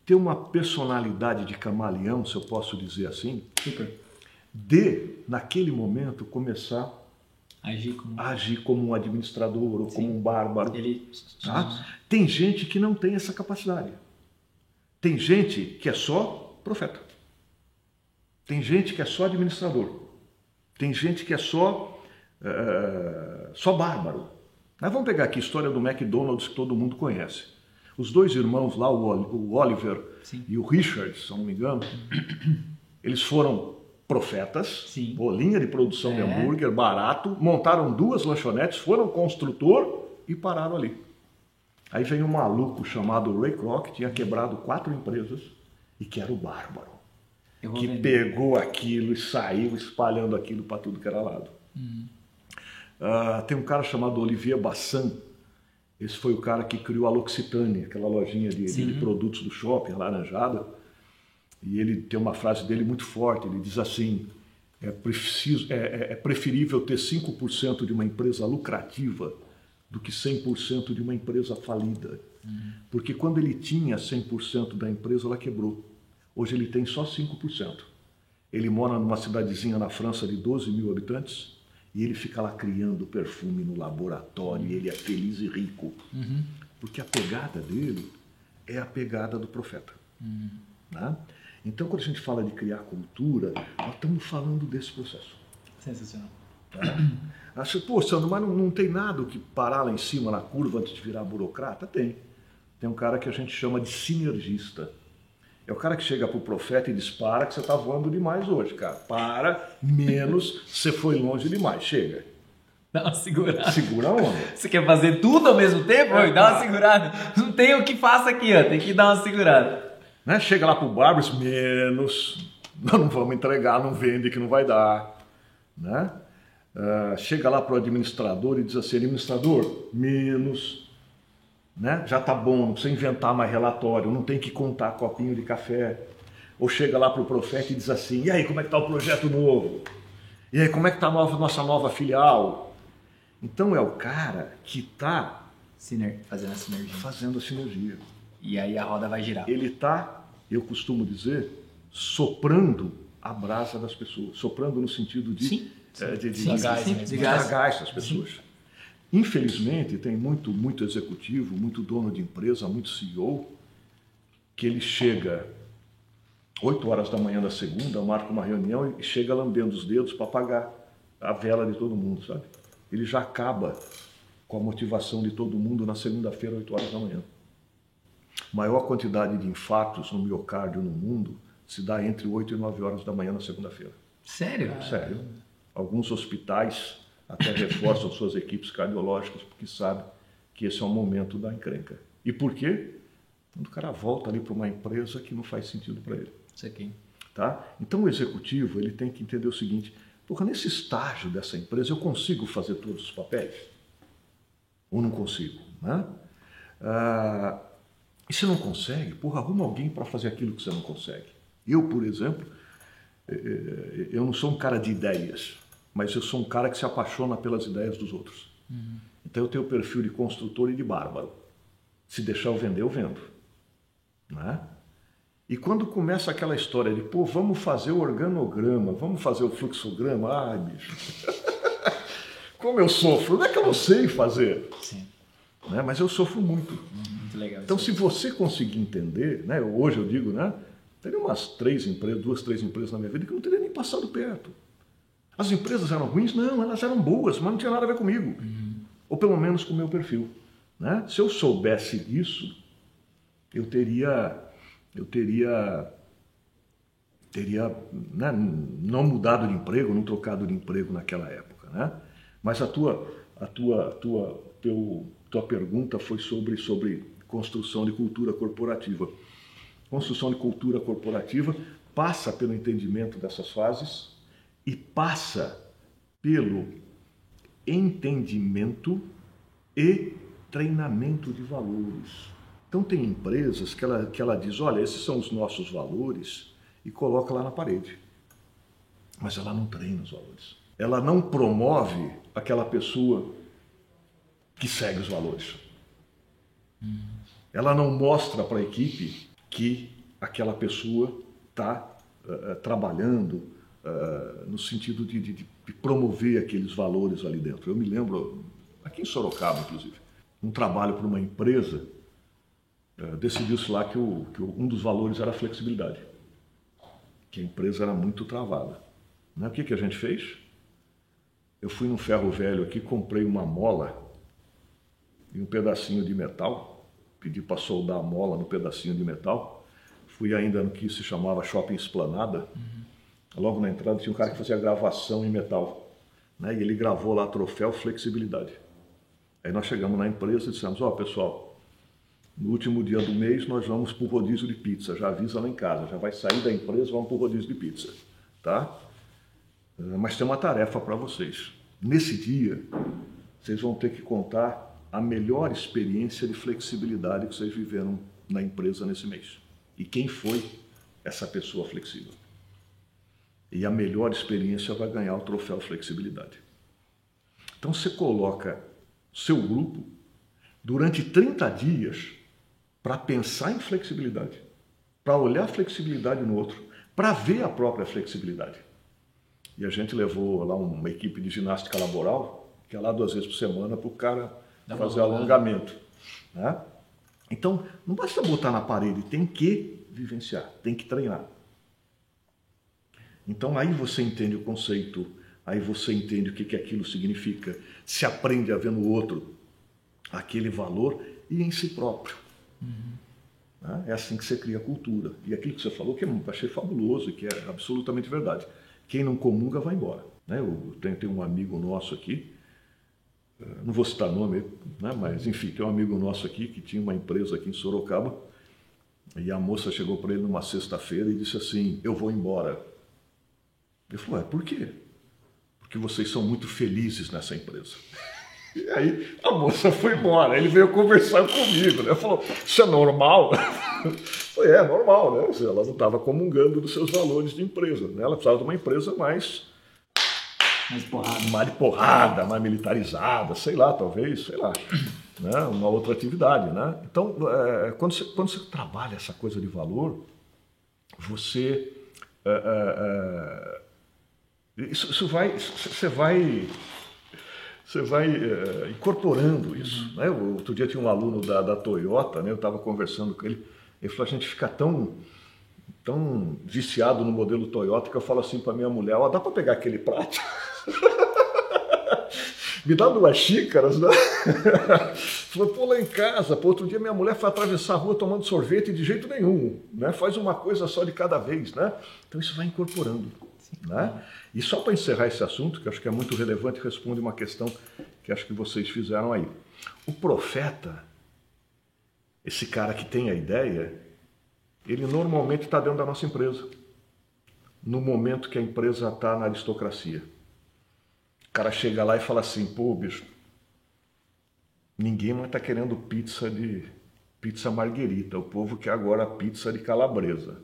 ter uma personalidade de camaleão, se eu posso dizer assim, Super. de, naquele momento, começar Agir como. a agir como um administrador ou como um bárbaro. Ele. Tá? Tem gente que não tem essa capacidade. Tem gente que é só profeta. Tem gente que é só administrador. Tem gente que é só, eh, só bárbaro. Nós vamos pegar aqui a história do McDonald's que todo mundo conhece. Os dois irmãos lá, o Oli- o Oliver Sim. e o Richard, se não me engano, eles foram profetas, Sim. linha de produção de É. hambúrguer, barato, montaram duas lanchonetes, foram construtor e pararam ali. Aí veio um maluco chamado Ray Kroc, que tinha quebrado quatro empresas e que era o bárbaro. Que vender. pegou aquilo e saiu espalhando aquilo para tudo que era lado. Ah, tem um cara chamado Olivier Bassan. Esse foi o cara que criou a L'Occitane, aquela lojinha de, de- produtos do shopping, laranjada. E ele tem uma frase dele muito forte. Ele diz assim: é, preciso, é, é- é preferível ter 5% de uma empresa lucrativa do que 100% de uma empresa falida. Porque quando ele tinha 100% da empresa, ela quebrou. Hoje ele tem só 5%. Ele mora numa cidadezinha na França de 12 mil habitantes e ele fica lá criando perfume no laboratório e ele é feliz e rico. Porque a pegada dele é a pegada do profeta. né? Então, quando a gente fala de criar cultura, nós estamos falando desse processo. Sensacional. Acho, pô, Sandro, mas não, não tem nada o que parar lá em cima na curva antes de virar burocrata? Tem. Tem um cara que a gente chama de sinergista. É o cara que chega pro profeta e diz: para que você está voando demais hoje, cara. Para, menos, você foi longe demais. Chega. Dá uma segurada. Segura a onda. Você quer fazer tudo ao mesmo tempo? Oi, dá uma segurada. Não tem o que faça aqui, ó. Tem que dar uma segurada. Né? Chega lá pro barber, diz, menos, nós não vamos entregar, não vende que não vai dar. Né? Ah, chega lá pro administrador e diz assim, administrador, menos, né? já tá bom, não precisa inventar mais relatório, não tem que contar copinho de café. Ou chega lá pro profeta e diz assim, e aí, como é que tá o projeto novo? E aí, como é que tá a nova, nossa nova filial? Então é o cara que está Siner, fazendo a sinergia. fazendo a sinergia. E aí a roda vai girar. ele está, eu costumo dizer, soprando a brasa das pessoas, soprando no sentido de, Sim. É, de, de, Sim, gás, sim, né? de das pessoas. Infelizmente, tem muito, muito executivo, muito dono de empresa, muito CEO, que ele chega 8 horas da manhã da segunda, marca uma reunião e chega lambendo os dedos para apagar a vela de todo mundo, sabe? Ele já acaba com a motivação de todo mundo na segunda-feira, 8 horas da manhã. Maior quantidade de infartos no miocárdio no mundo se dá entre 8 e 9 horas da manhã na segunda-feira. Sério? Sério. Alguns hospitais até reforçam suas equipes cardiológicas porque sabem que esse é o momento da encrenca. E por quê? Quando o cara volta ali para uma empresa que não faz sentido para ele. Isso aqui. Tá? Então o executivo ele tem que entender o seguinte: porra, nesse estágio dessa empresa eu consigo fazer todos os papéis? Ou não consigo? Né? Ah, e se não consegue, porra, arruma alguém para fazer aquilo que você não consegue. Eu, por exemplo, eh, eh, eu não sou um cara de ideias, mas eu sou um cara que se apaixona pelas ideias dos outros. Então eu tenho o perfil de construtor e de bárbaro. Se deixar eu vender, eu vendo. Né? E quando começa aquela história de, pô, vamos fazer o organograma, vamos fazer o fluxograma, ai, bicho. Como eu sofro, não é que eu não sei fazer, Sim. né? mas eu sofro muito. Muito legal. Então, se você conseguir entender, né? hoje eu digo, né? Teria umas três empresas, duas, três empresas na minha vida que eu não teria nem passado perto. As empresas eram ruins? Não, elas eram boas, mas não tinha nada a ver comigo. Ou pelo menos com o meu perfil. Né? Se eu soubesse disso, eu teria, eu teria, teria né, não mudado de emprego, não trocado de emprego naquela época. Né? Mas a tua, a tua, tua, teu, tua pergunta foi sobre, sobre construção de cultura corporativa. Construção de cultura corporativa passa pelo entendimento dessas fases e passa pelo entendimento e treinamento de valores. Então tem empresas que ela, que ela diz, olha, esses são os nossos valores e coloca lá na parede. Mas ela não treina os valores. Ela não promove aquela pessoa que segue os valores. Ela não mostra para a equipe que aquela pessoa está uh, trabalhando uh, no sentido de, de, de, promover aqueles valores ali dentro. Eu me lembro, aqui em Sorocaba, inclusive, um trabalho para uma empresa, uh, decidiu-se lá que, o, que o, um dos valores era a flexibilidade, que a empresa era muito travada. Né? O que, que a gente fez? Eu fui num ferro velho aqui, comprei uma mola e um pedacinho de metal, pedi para soldar a mola no pedacinho de metal. Fui ainda no que se chamava Shopping Esplanada. Logo na entrada tinha um cara que fazia gravação em metal. Né? E ele gravou lá troféu flexibilidade. Aí nós chegamos na empresa e dissemos: Ó, oh, pessoal, no último dia do mês nós vamos para o rodízio de pizza. Já avisa lá em casa, já vai sair da empresa, vamos para o rodízio de pizza. Tá? Mas tem uma tarefa para vocês. Nesse dia, vocês vão ter que contar a melhor experiência de flexibilidade que vocês viveram na empresa nesse mês. E quem foi essa pessoa flexível? E a melhor experiência vai ganhar o troféu flexibilidade. Então você coloca seu grupo durante 30 dias para pensar em flexibilidade, para olhar flexibilidade no outro, para ver a própria flexibilidade. E a gente levou lá uma equipe de ginástica laboral, que é lá duas vezes por semana, para o cara Dá fazer alongamento. Né? Então, não basta botar na parede, tem que vivenciar, tem que treinar. Então, aí você entende o conceito, aí você entende o que, que aquilo significa, se aprende a ver no outro aquele valor e em si próprio. Uhum. Né? É assim que você cria cultura. E aquilo que você falou, que eu achei fabuloso e que é absolutamente verdade. Quem não comunga vai embora. Né? Eu tenho, tenho um amigo nosso aqui, não vou citar nome, né? mas enfim, tem um amigo nosso aqui que tinha uma empresa aqui em Sorocaba e a moça chegou para ele numa sexta-feira e disse assim: Eu vou embora. Ele falou: É, por quê? Porque vocês são muito felizes nessa empresa. E aí a moça foi embora. Ele veio conversar comigo, né? Falou: Isso é normal? Eu falei: É, normal, né? Ela não estava comungando dos seus valores de empresa. Né? Ela precisava de uma empresa mais mais porrada. mais de porrada, mais militarizada, sei lá, talvez, sei lá, né? uma outra atividade. Né? Então, é, quando, você, quando você trabalha essa coisa de valor, você é, é, isso, isso vai, você vai, você vai é, incorporando isso. Uhum. Né? Outro dia tinha um aluno da, da Toyota, né? eu estava conversando com ele, ele falou, a gente fica tão, tão viciado no modelo Toyota que eu falo assim para minha mulher, ó, dá para pegar aquele prato? me dá duas xícaras, né? Falou, pô, lá em casa, pô, outro dia minha mulher foi atravessar a rua tomando sorvete de jeito nenhum, né? Faz uma coisa só de cada vez, né? Então isso vai incorporando, né? E só para encerrar esse assunto, que acho que é muito relevante, responde uma questão que acho que vocês fizeram aí. O profeta, esse cara que tem a ideia, ele normalmente está dentro da nossa empresa, no momento que a empresa está na aristocracia. O cara chega lá e fala assim, pô, bicho, ninguém mais está querendo pizza de pizza marguerita, o povo quer agora pizza de calabresa.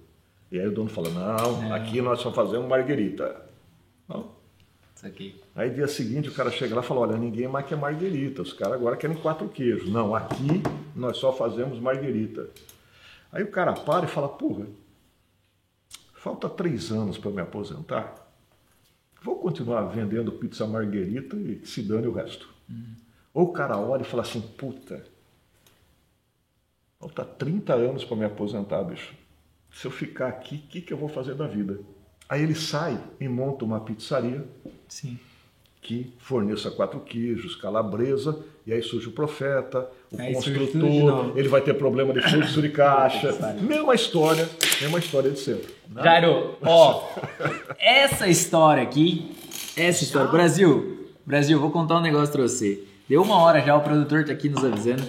E aí o dono fala, não, é. aqui nós só fazemos marguerita. Não. Isso aqui. Aí dia seguinte o cara chega lá e fala, olha, ninguém mais quer marguerita, os caras agora querem quatro queijos. Não, aqui nós só fazemos marguerita. Aí o cara para e fala, porra, falta três anos para me aposentar. Vou continuar vendendo pizza marguerita e se dane o resto. Uhum. Ou o cara olha e fala assim, puta, falta 30 anos para me aposentar, bicho. Se eu ficar aqui, o que, que eu vou fazer da vida? Aí ele sai e monta uma pizzaria Sim. que forneça quatro queijos, calabresa, e aí surge o profeta, o aí construtor, ele vai ter problema de fluxo de caixa. mesma história, mesma história de sempre. Né? Jairo, ó, essa história aqui, essa história, Brasil, Brasil, vou contar um negócio pra você. Deu uma hora já, o produtor tá aqui nos avisando,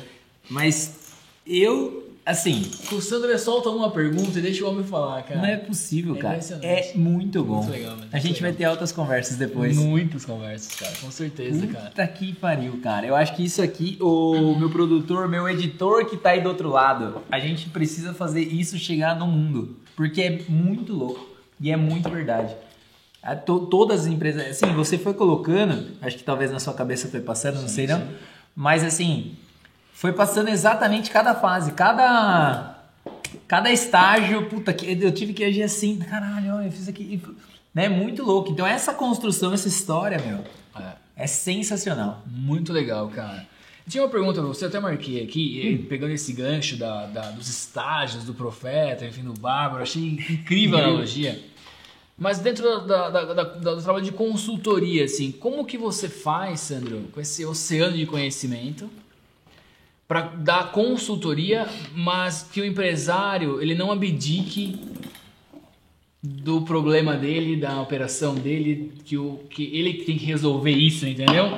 mas eu Assim. O Sandro solta uma pergunta e deixa o homem falar, cara. Não é possível, é cara. É muito bom. Muito legal, A gente legal. vai ter altas conversas depois. Muitas conversas, cara. Com certeza, Puta cara. Puta que pariu, cara. Eu acho que isso aqui, o meu produtor, meu editor que tá aí do outro lado, a gente precisa fazer isso chegar no mundo. Porque é muito louco. E é muito verdade. Todas as empresas. Assim, você foi colocando, acho que talvez na sua cabeça foi passando, sim, não sei sim. não. Mas assim, foi passando exatamente cada fase, cada cada estágio, puta, eu tive que agir assim, caralho, eu fiz aqui, né? Muito louco. Então essa construção, essa história, meu, é, é sensacional. Muito legal, cara. Eu tinha uma pergunta pra você, até marquei aqui, hum. pegando esse gancho da, da, dos estágios do profeta, enfim, do bárbaro, achei incrível a analogia. Mas dentro da, da, do trabalho de consultoria, assim, como que você faz, Sandro, com esse oceano de conhecimento, para dar consultoria, mas que o empresário ele não abdique do problema dele, da operação dele, que, o, que ele tem que resolver isso, entendeu?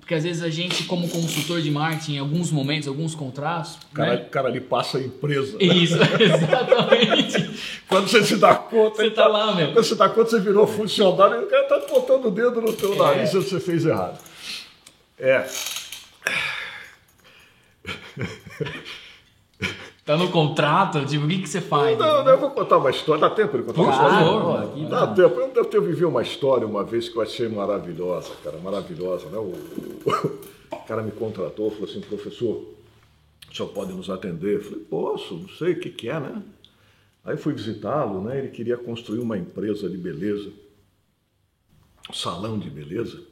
Porque às vezes a gente, como consultor de marketing, em alguns momentos, alguns contratos. O cara, né? cara ali passa a empresa. Né? Isso, exatamente. Quando você se dá conta. Você tá lá, meu. Quando você dá conta, você virou funcionário e o cara tá botando o dedo no teu é. nariz e você fez errado. É. Tá no contrato? Tipo, o que, que você faz? Não, não, eu vou contar uma história. Dá tempo de contar uma história? Aqui dá não. tempo. Eu, eu vivi uma história uma vez que eu achei maravilhosa, cara, maravilhosa, né? O, o, cara me contratou, falou assim, professor, o senhor pode nos atender? Eu falei, posso, não sei o que, que é, né? Aí fui visitá-lo, né? Ele queria construir uma empresa de beleza, um salão de beleza.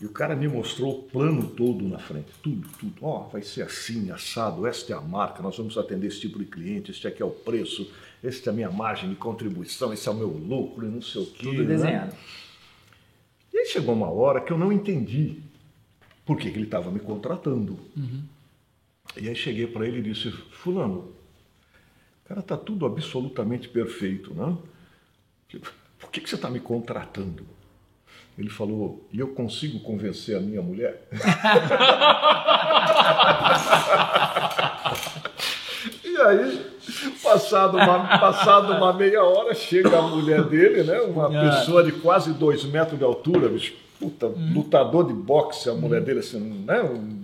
E o cara me mostrou o plano todo na frente, tudo, tudo. Ó, oh, vai ser assim, assado, esta é a marca, nós vamos atender esse tipo de cliente, este aqui é o preço, esta é a minha margem de contribuição, esse é o meu lucro e não sei o quê. Tudo né? desenhado. E aí chegou uma hora que eu não entendi por que, que ele estava me contratando. Uhum. E aí cheguei para ele e disse, fulano, cara, tá tudo absolutamente perfeito, né? Por que, que você está me contratando? Ele falou: e eu consigo convencer a minha mulher? e aí, passado uma, passado uma meia hora, chega a mulher dele, né? Uma pessoa de quase dois metros de altura, bicho, puta, hum. lutador de boxe, a mulher hum. dele, assim, né? Um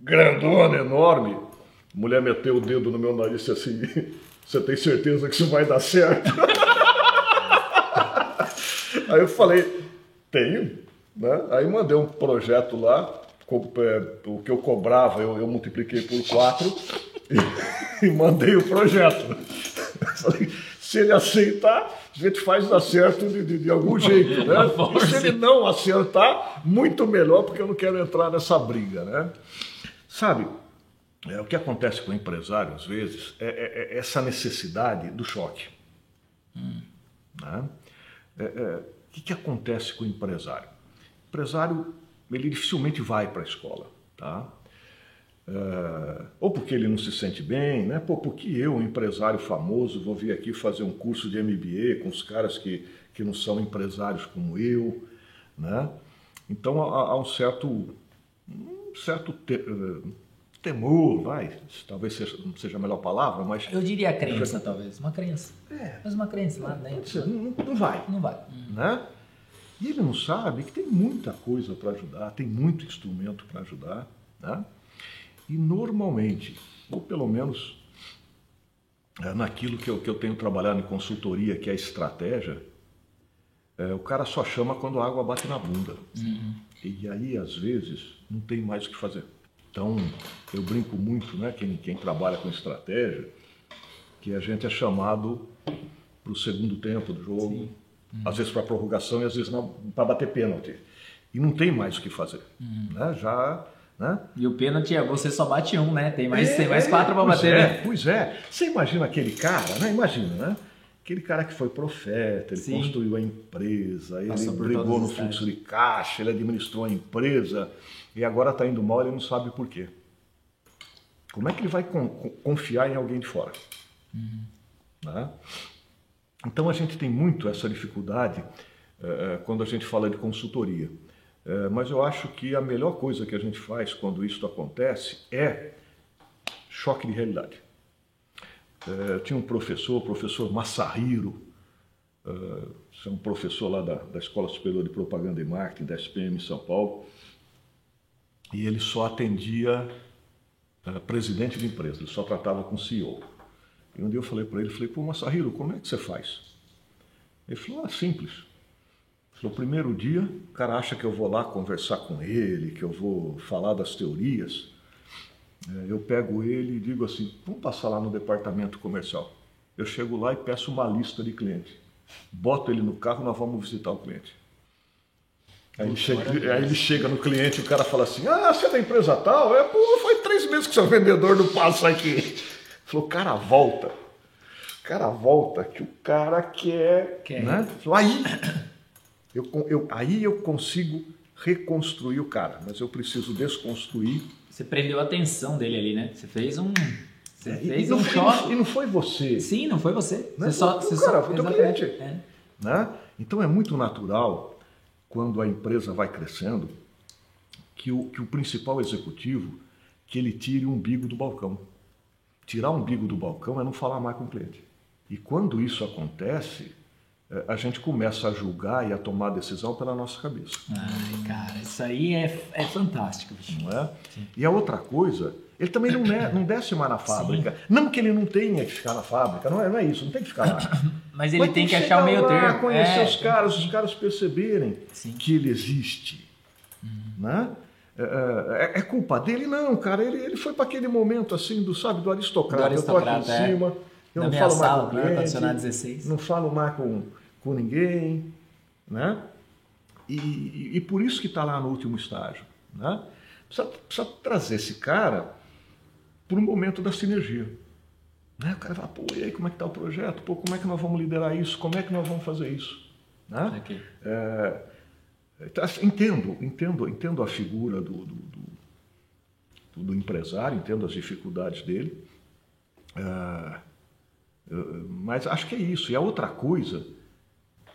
grandona, enorme. A mulher meteu o dedo no meu nariz e disse assim: Você tem certeza que isso vai dar certo? Aí eu falei, tenho. Né? Aí mandei um projeto lá, é, o que eu cobrava eu, eu multipliquei por quatro e, e mandei o projeto. Falei, se ele aceitar, a gente faz dar certo de, de, de algum jeito, né? E se ele não acertar, muito melhor, porque eu não quero entrar nessa briga, né? Sabe, é, o que acontece com o empresário, às vezes, é, é, é essa necessidade do choque. Hum. Né? É, é, o que, que acontece com o empresário? O empresário, ele dificilmente vai para a escola, tá? Uh, ou porque ele não se sente bem, né? Pô, porque eu, um empresário famoso, vou vir aqui fazer um curso de MBA com os caras que, que não são empresários como eu, né? Então há, há um certo, um certo te, uh, temor, vai, talvez seja, não seja a melhor palavra, mas... Eu diria crença, talvez, uma crença. É. Mas uma crença lá dentro. Não, não vai. Não vai. Né? E ele não sabe que tem muita coisa para ajudar, tem muito instrumento para ajudar, né? E normalmente, ou pelo menos é, naquilo que eu, que eu tenho trabalhado em consultoria, que é a estratégia, é, o cara só chama quando a água bate na bunda. Uhum. E aí, às vezes, não tem mais o que fazer. Então, eu brinco muito, né, quem, quem trabalha com estratégia, que a gente é chamado para o segundo tempo do jogo, uhum. às vezes para prorrogação e às vezes para bater pênalti. E não tem mais o que fazer. Uhum. Né? Já né? E o pênalti é você só bate um, né? Tem mais, é, tem mais quatro para bater. É, né? Pois é. Você imagina aquele cara, né? Imagina, né? Aquele cara que foi profeta, ele Sim. construiu a empresa, ele brigou no fluxo de caixa, ele administrou a empresa e agora está indo mal, ele não sabe por quê. Como é que ele vai confiar em alguém de fora? Uhum. Né? Então a gente tem muito essa dificuldade uh, quando a gente fala de consultoria. É, mas eu acho que a melhor coisa que a gente faz quando isso acontece é choque de realidade. Eu tinha um professor, o professor Massahiro, é, um professor lá da, da Escola Superior de Propaganda e Marketing, da SPM em São Paulo, e ele só atendia presidente de empresa, ele só tratava com CEO. E um dia eu falei para ele, falei, pô, Massahiro, como é que você faz? Ele falou, ah, simples. No primeiro dia, o cara acha que eu vou lá conversar com ele, que eu vou falar das teorias. É, eu pego ele e digo assim: vamos passar lá no departamento comercial. Eu chego lá e peço uma lista de clientes. Boto ele no carro, nós vamos visitar o cliente. Aí ele, chega, aí ele chega no cliente e o cara fala assim: Ah, você é da empresa tal? É, pô, foi três meses que seu vendedor não passa aqui. Falou, cara, volta. Cara, volta, que o cara quer. quer. Né? Aí eu, eu, aí eu consigo reconstruir o cara, mas eu preciso desconstruir. Você prendeu a atenção dele ali, né? Você fez um. Você é, fez e um choque. E não foi você. Sim, não foi você. Né? Você só. Você cara, só, foi teu cliente. É. Né? Então é muito natural, quando a empresa vai crescendo, que o, que o principal executivo que ele tire o umbigo do balcão. Tirar o umbigo do balcão é não falar mais com o cliente. E quando isso acontece, é, a gente começa a julgar e a tomar a decisão pela nossa cabeça. Ai, cara, isso aí é, é fantástico. Bicho. Não é? Sim. E a outra coisa, ele também não, é, não desce mais na fábrica. Sim. Não que ele não tenha que ficar na fábrica, não é, não é isso, não tem que ficar lá. Mas ele Mas tem que achar o meio lá, termo. conhecer é, os caras, os caras perceberem Sim. que ele existe. Uhum. Né? É, é, é, culpa dele? Não, cara, ele, ele foi para aquele momento assim, do, sabe, do aristocrata. Do aristocrata eu tô aqui em cima, eu não falo sala, mais com o cliente, né? 16. não falo mais com com ninguém, né? E, e, e por isso que está lá no último estágio, né? Precisa, precisa trazer esse cara para um momento da sinergia. Né? O cara fala, pô, e aí como é que está o projeto? Pô, como é que nós vamos liderar isso? Como é que nós vamos fazer isso? Né? Okay. É, então, assim, entendo, entendo, entendo a figura do, do, do, do empresário, entendo as dificuldades dele, é, mas acho que é isso. E a outra coisa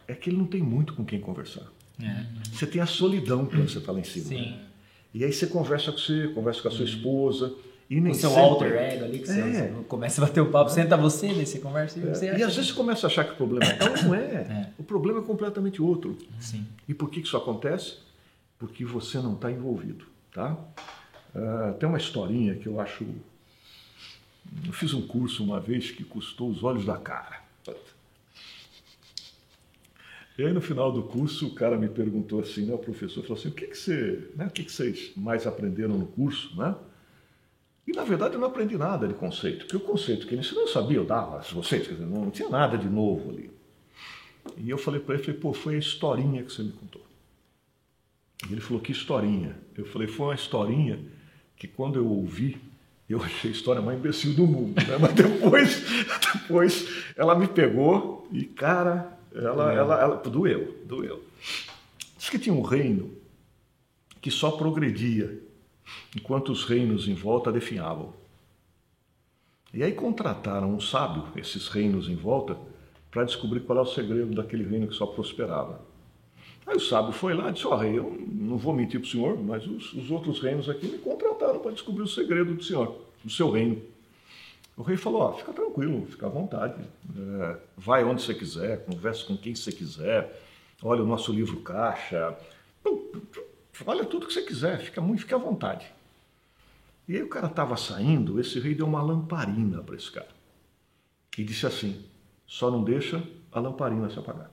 é que ele não tem muito com quem conversar. É. Você tem a solidão quando você está lá em cima. Né? E aí você conversa com você, conversa com a sua uhum. esposa. E nem o seu sempre... alter ego ali, que é. você começa a bater o papo, senta você, daí você conversa e é. você E às vezes você começa a achar que o problema é tal, não é. é. O problema é completamente outro. Sim. E por que isso acontece? Porque você não está envolvido, tá? Uh, tem uma historinha que eu acho... Eu fiz um curso uma vez que custou os olhos da cara. E aí no final do curso o cara me perguntou assim, né, o professor falou assim, o que, que você, né, o que, que vocês mais aprenderam no curso, né? E na verdade eu não aprendi nada de conceito, porque o conceito que ele ensinou eu sabia, eu dava a vocês, quer dizer, não tinha nada de novo ali. E eu falei para ele, falei, pô, foi a historinha que você me contou. E ele falou, que historinha? Eu falei, foi uma historinha que quando eu ouvi, eu achei a história mais imbecil do mundo. Né? Mas depois, depois ela me pegou e, cara, ela, é. ela, ela doeu, doeu. Diz que tinha um reino que só progredia, enquanto os reinos em volta definhavam. E aí contrataram um sábio, esses reinos em volta, para descobrir qual é o segredo daquele reino que só prosperava. Aí o sábio foi lá e disse: Ó, oh, rei, eu não vou mentir para o senhor, mas os, os, outros reinos aqui me contrataram para descobrir o segredo do senhor, do seu reino. O rei falou: Ó, oh, fica tranquilo, fica à vontade, é, vai onde você quiser, converse com quem você quiser, olha o nosso livro caixa, olha tudo que você quiser, fica muito, fica à vontade. E aí o cara estava saindo, esse rei deu uma lamparina para esse cara e disse assim: só não deixa a lamparina se apagar.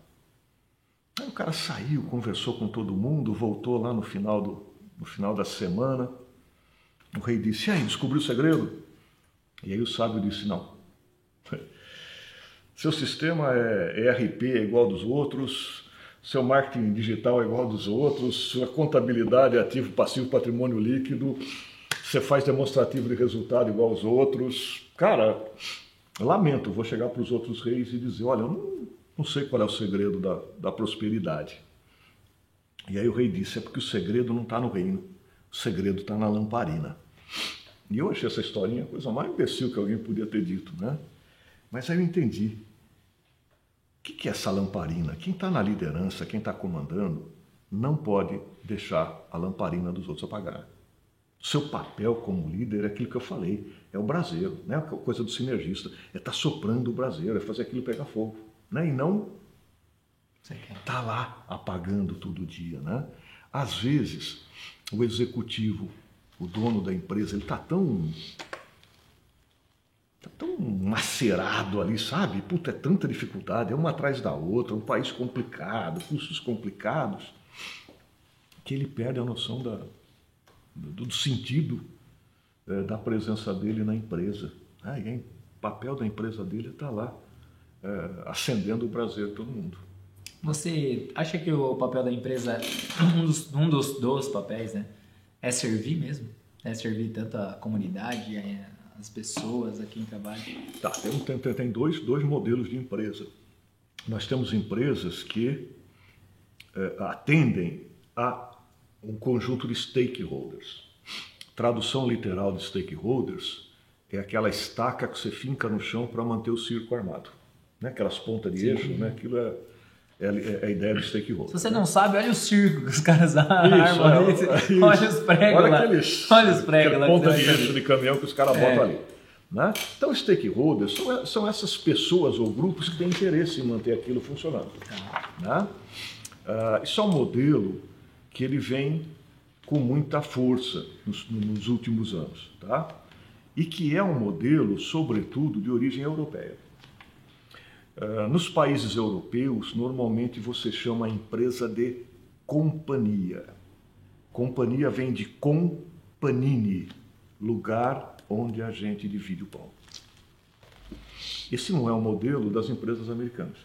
Aí o cara saiu, conversou com todo mundo, voltou lá no final, do, no final da semana. O rei disse: aí, descobriu o segredo? E aí o sábio disse: Não. Seu sistema é ERP é igual dos outros, seu marketing digital é igual dos outros, sua contabilidade é ativo, passivo, patrimônio líquido, você faz demonstrativo de resultado igual aos outros. Cara, lamento, vou chegar para os outros reis e dizer: olha, eu não, não sei qual é o segredo da, da prosperidade. E aí o rei disse: é porque o segredo não está no reino, o segredo está na lamparina. E eu achei essa historinha a coisa mais imbecil que alguém podia ter dito, né? Mas aí eu entendi. O que é essa lamparina? Quem está na liderança, quem está comandando, não pode deixar a lamparina dos outros apagar. Seu papel como líder é aquilo que eu falei, é o braseiro, né? a coisa do sinergista, é estar tá soprando o braseiro, é fazer aquilo pegar fogo, né? e não estar tá lá apagando todo dia. Né? Às vezes, o executivo, o dono da empresa, ele está tão Está tão macerado ali, sabe? Puta, é tanta dificuldade, é uma atrás da outra, um país complicado, custos complicados, que ele perde a noção da, do, do sentido é, da presença dele na empresa. Ah, e o papel da empresa dele está lá, é, acendendo o prazer de todo mundo. Você acha que o papel da empresa, um dos, um dos, dos papéis, né, é servir mesmo? É servir tanto a comunidade, as pessoas aqui em trabalho? Tá, tem, tem, tem dois, dois modelos de empresa. Nós temos empresas que é, atendem a um conjunto de stakeholders. Tradução literal de stakeholders é aquela estaca que você finca no chão para manter o circo armado. Né? Aquelas pontas de Sim. eixo, né? aquilo é, é, é, a ideia do stakeholder. Se você né? não sabe, olha o circo que os caras armam. É, olha os pregos olha lá. Aqueles, olha os pregos lá. Ponta de eixo de caminhão que os caras é. botam ali. Né? Então, stakeholders são, são essas pessoas ou grupos que têm interesse em manter aquilo funcionando. Né? Isso é um modelo que ele vem com muita força nos, nos últimos anos, tá? E que é um modelo, sobretudo, de origem europeia. Uh, nos países europeus, normalmente você chama a empresa de companhia. Companhia vem de companini, lugar onde a gente divide o pão. Esse não é o modelo das empresas americanas.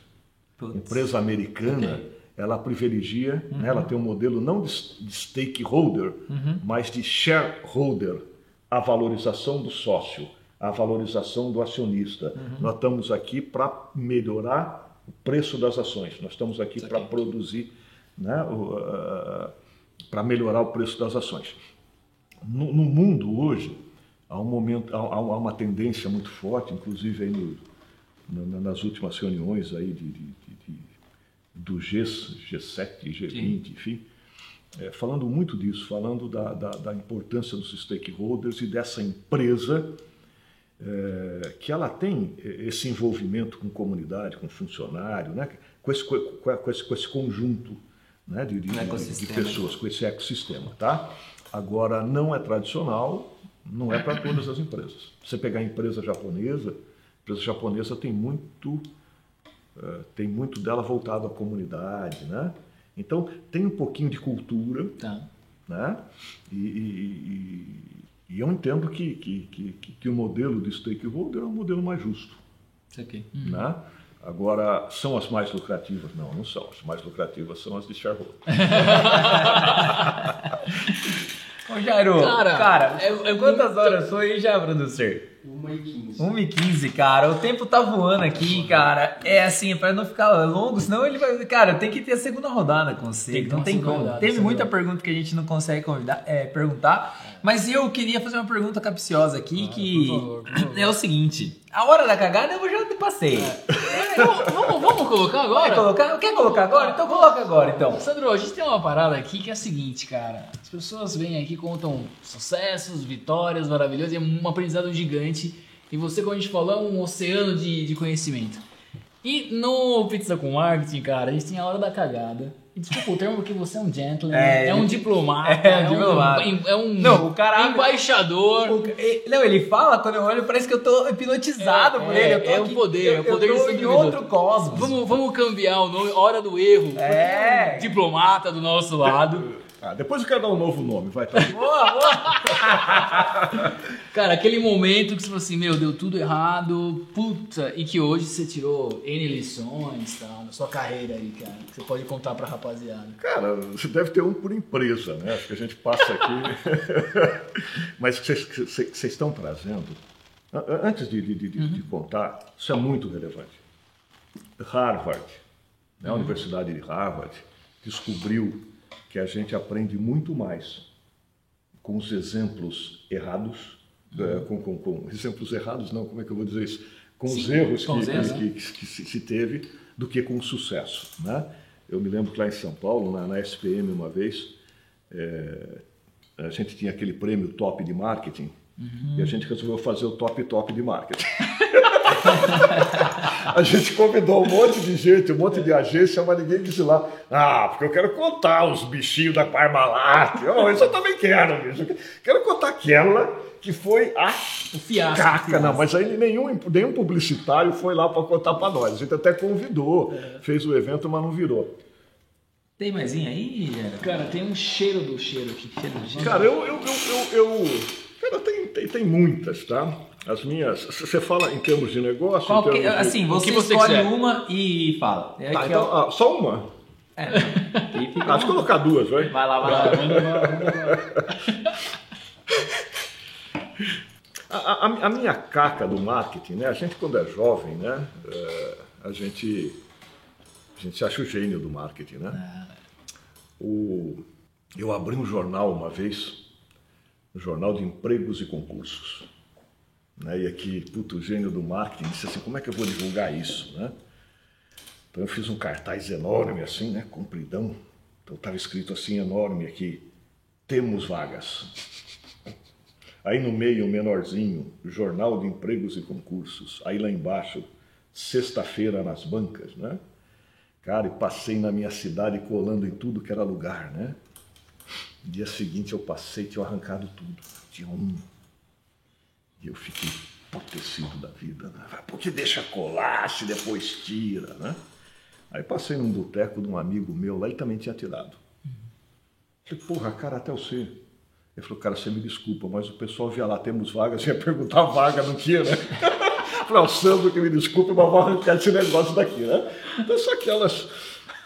Putz. Empresa americana ela privilegia, uhum. né, ela tem um modelo não de, de stakeholder, uhum. mas de shareholder, a valorização do sócio, a valorização do acionista. Uhum. Nós estamos aqui para melhorar o preço das ações, nós estamos aqui para produzir, né, uh, para melhorar o preço das ações. No, no mundo hoje, há, um momento, há, há, uma tendência muito forte, inclusive aí no, no, nas últimas reuniões aí de, de, de do G, G7, G20, Sim. enfim, é, falando muito disso, falando da, da, da, importância dos stakeholders e dessa empresa é, que ela tem esse envolvimento com comunidade, com funcionário, né, com, esse, com, esse, com esse conjunto né, de, de, de, pessoas, com esse ecossistema. Tá? Agora, não é tradicional, não é para todas as empresas. Você pegar a empresa japonesa, a empresa japonesa tem muito eh, tem muito dela voltado à comunidade, né? Então tem um pouquinho de cultura, tá. né? E, e, e, eu entendo que, que, que, que, o modelo de stakeholder é um modelo mais justo. Isso aqui. Né? Agora, são as mais lucrativas? Não, não são. As mais lucrativas são as de Charlotte. Ô, Jairo, Cara, cara, é- é quantas muito- horas foi aí já, produtor? 1 e 15. 1 e 15, cara. O tempo tá voando aqui, cara. É assim, pra não ficar longo, senão ele vai. Cara, tem que ter a segunda rodada com você. Tem Não tem segunda como. rodada, Teve segunda muita rodada. pergunta que a gente não consegue convidar, é, perguntar. Mas eu queria fazer uma pergunta capciosa aqui, Ah, que por favor, por favor. é o seguinte: a hora da cagada eu já passei. vamos, vamos- vamos colocar Vai agora? colocar? Quer colocar agora? Então coloca agora, então. Sandro, a gente tem uma parada aqui que é a seguinte, cara. As pessoas vêm aqui, contam sucessos, vitórias maravilhosas, é um aprendizado gigante. E você, como a gente falou, é um oceano de, de conhecimento. E no Pizza com Marketing, cara, a gente tem a hora da cagada. Desculpa o termo, porque você é um gentleman, É, é, um diplomata, é um diplomata. um, é um Não, o cara embaixador. O- Não, ele fala, quando eu olho, parece que eu tô hipnotizado É, por é, ele. Eu tô é o aqui- poder, é o eu- poder eu de tô ser em outro cosmos. Vamos, vamos cambiar o nome, hora do erro. É. um diplomata do nosso lado. Ah, depois eu quero dar um novo nome, vai. Tá. Boa, boa. Cara, aquele momento que você falou assim, meu, deu tudo errado, puta, e que hoje você tirou N lições, tá, na sua carreira aí, cara, que você pode contar pra rapaziada. Cara, você deve ter um por empresa, né? Acho que a gente passa aqui. Mas vocês- vocês vocês estão trazendo. Antes de, de- de- de- de contar, isso é muito relevante. Harvard, né, a Universidade de Harvard, descobriu que a gente aprende muito mais com os exemplos errados, eh, com, com- com exemplos errados, não, como é que eu vou dizer isso? Com os Sim, erros com que, os erros, que- que- que se, se teve, do que com o sucesso. Né? Eu me lembro que lá em São Paulo, na, na SPM, uma vez, eh, a gente tinha aquele prêmio top de marketing e a gente resolveu fazer o top top de marketing. A gente convidou um monte de gente, um monte de agência, mas ninguém quis ir lá. Ah, porque eu quero contar os bichinhos da Parmalat. Oh, isso eu também quero, bicho. Quero contar aquela que foi a O fiasco. caca. Não, mas aí nenhum, nenhum publicitário foi lá para contar para nós. A gente até convidou, fez o evento, mas não virou. Tem maisinha aí? Cara, tem um cheiro do cheiro aqui. Cheiro. Cara, eu. eu, eu, eu, eu- cara, tem, tem, tem muitas, tá? As minhas. Você fala em termos de negócio? Qual que- termos de- assim, o você, que você escolhe quiser. uma e fala. É Tá, que então, eu- ah, só uma? é, Ah, eu uma- colocar duas, vai. Vai lá, vai lá. Vai, vamos lá, vamos lá. A, a- a minha caca do marketing, né? A gente quando é jovem, né? é, a gente a gente se acha o gênio do marketing, né? O, eu abri um jornal uma vez, um jornal de empregos e concursos, né? E aqui, puto, gênio do marketing disse assim, como é que eu vou divulgar isso, né? Então eu fiz um cartaz enorme assim, né? Compridão. Então estava escrito assim enorme aqui, temos vagas. Aí no meio, menorzinho, Jornal de Empregos e Concursos. Aí lá embaixo, sexta-feira nas bancas, né? Cara, e passei na minha cidade colando em tudo que era lugar, né? Dia seguinte eu passei, tinha arrancado tudo. Tinha um. E eu fiquei emputecido da vida, né? Por que deixa colar se depois tira, né? Aí passei num boteco de um amigo meu lá, ele também tinha tirado. Falei, porra, cara, até você. Ele falou, cara, você me desculpa, mas o pessoal via lá, temos vagas, ia perguntar vaga, não tinha, né? Falei, o Sandro que me desculpe, mas vou arrancar esse negócio daqui, né? Então, são aquelas,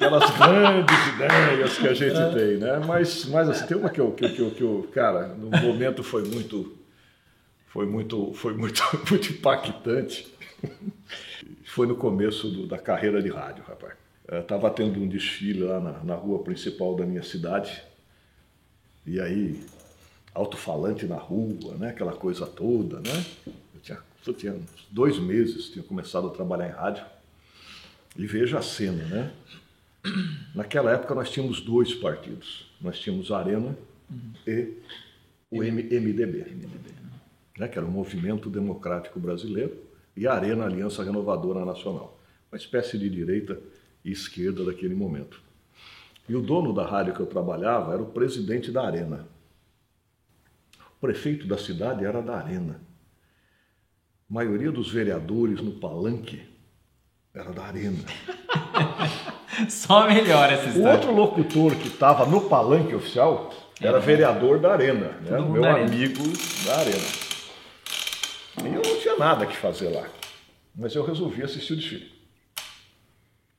aquelas grandes ideias que a gente tem, né? Mas, mas assim, tem uma que eu, que, eu- que, eu, que eu, cara, no momento foi muito, foi muito, foi muito, muito impactante. Foi no começo do- da carreira de rádio, rapaz. Estava tendo um desfile lá na, na rua principal da minha cidade. E aí, alto-falante na rua, né? Aquela coisa toda, né? Eu tinha, eu tinha dois meses, tinha começado a trabalhar em rádio. E veja a cena, né? Naquela época nós tínhamos dois partidos. Nós tínhamos a Arena e o M- MDB, né? que era o Movimento Democrático Brasileiro, e a Arena Aliança Renovadora Nacional. Uma espécie de direita e esquerda daquele momento. E o dono da rádio que eu trabalhava era o presidente da Arena. O prefeito da cidade era da Arena. A maioria dos vereadores no palanque era da Arena. Só melhora essa O história. outro locutor que estava no palanque oficial era vereador da Arena, né? Todo meu da Arena. amigo da Arena. E eu não tinha nada que fazer lá, mas eu resolvi assistir o desfile.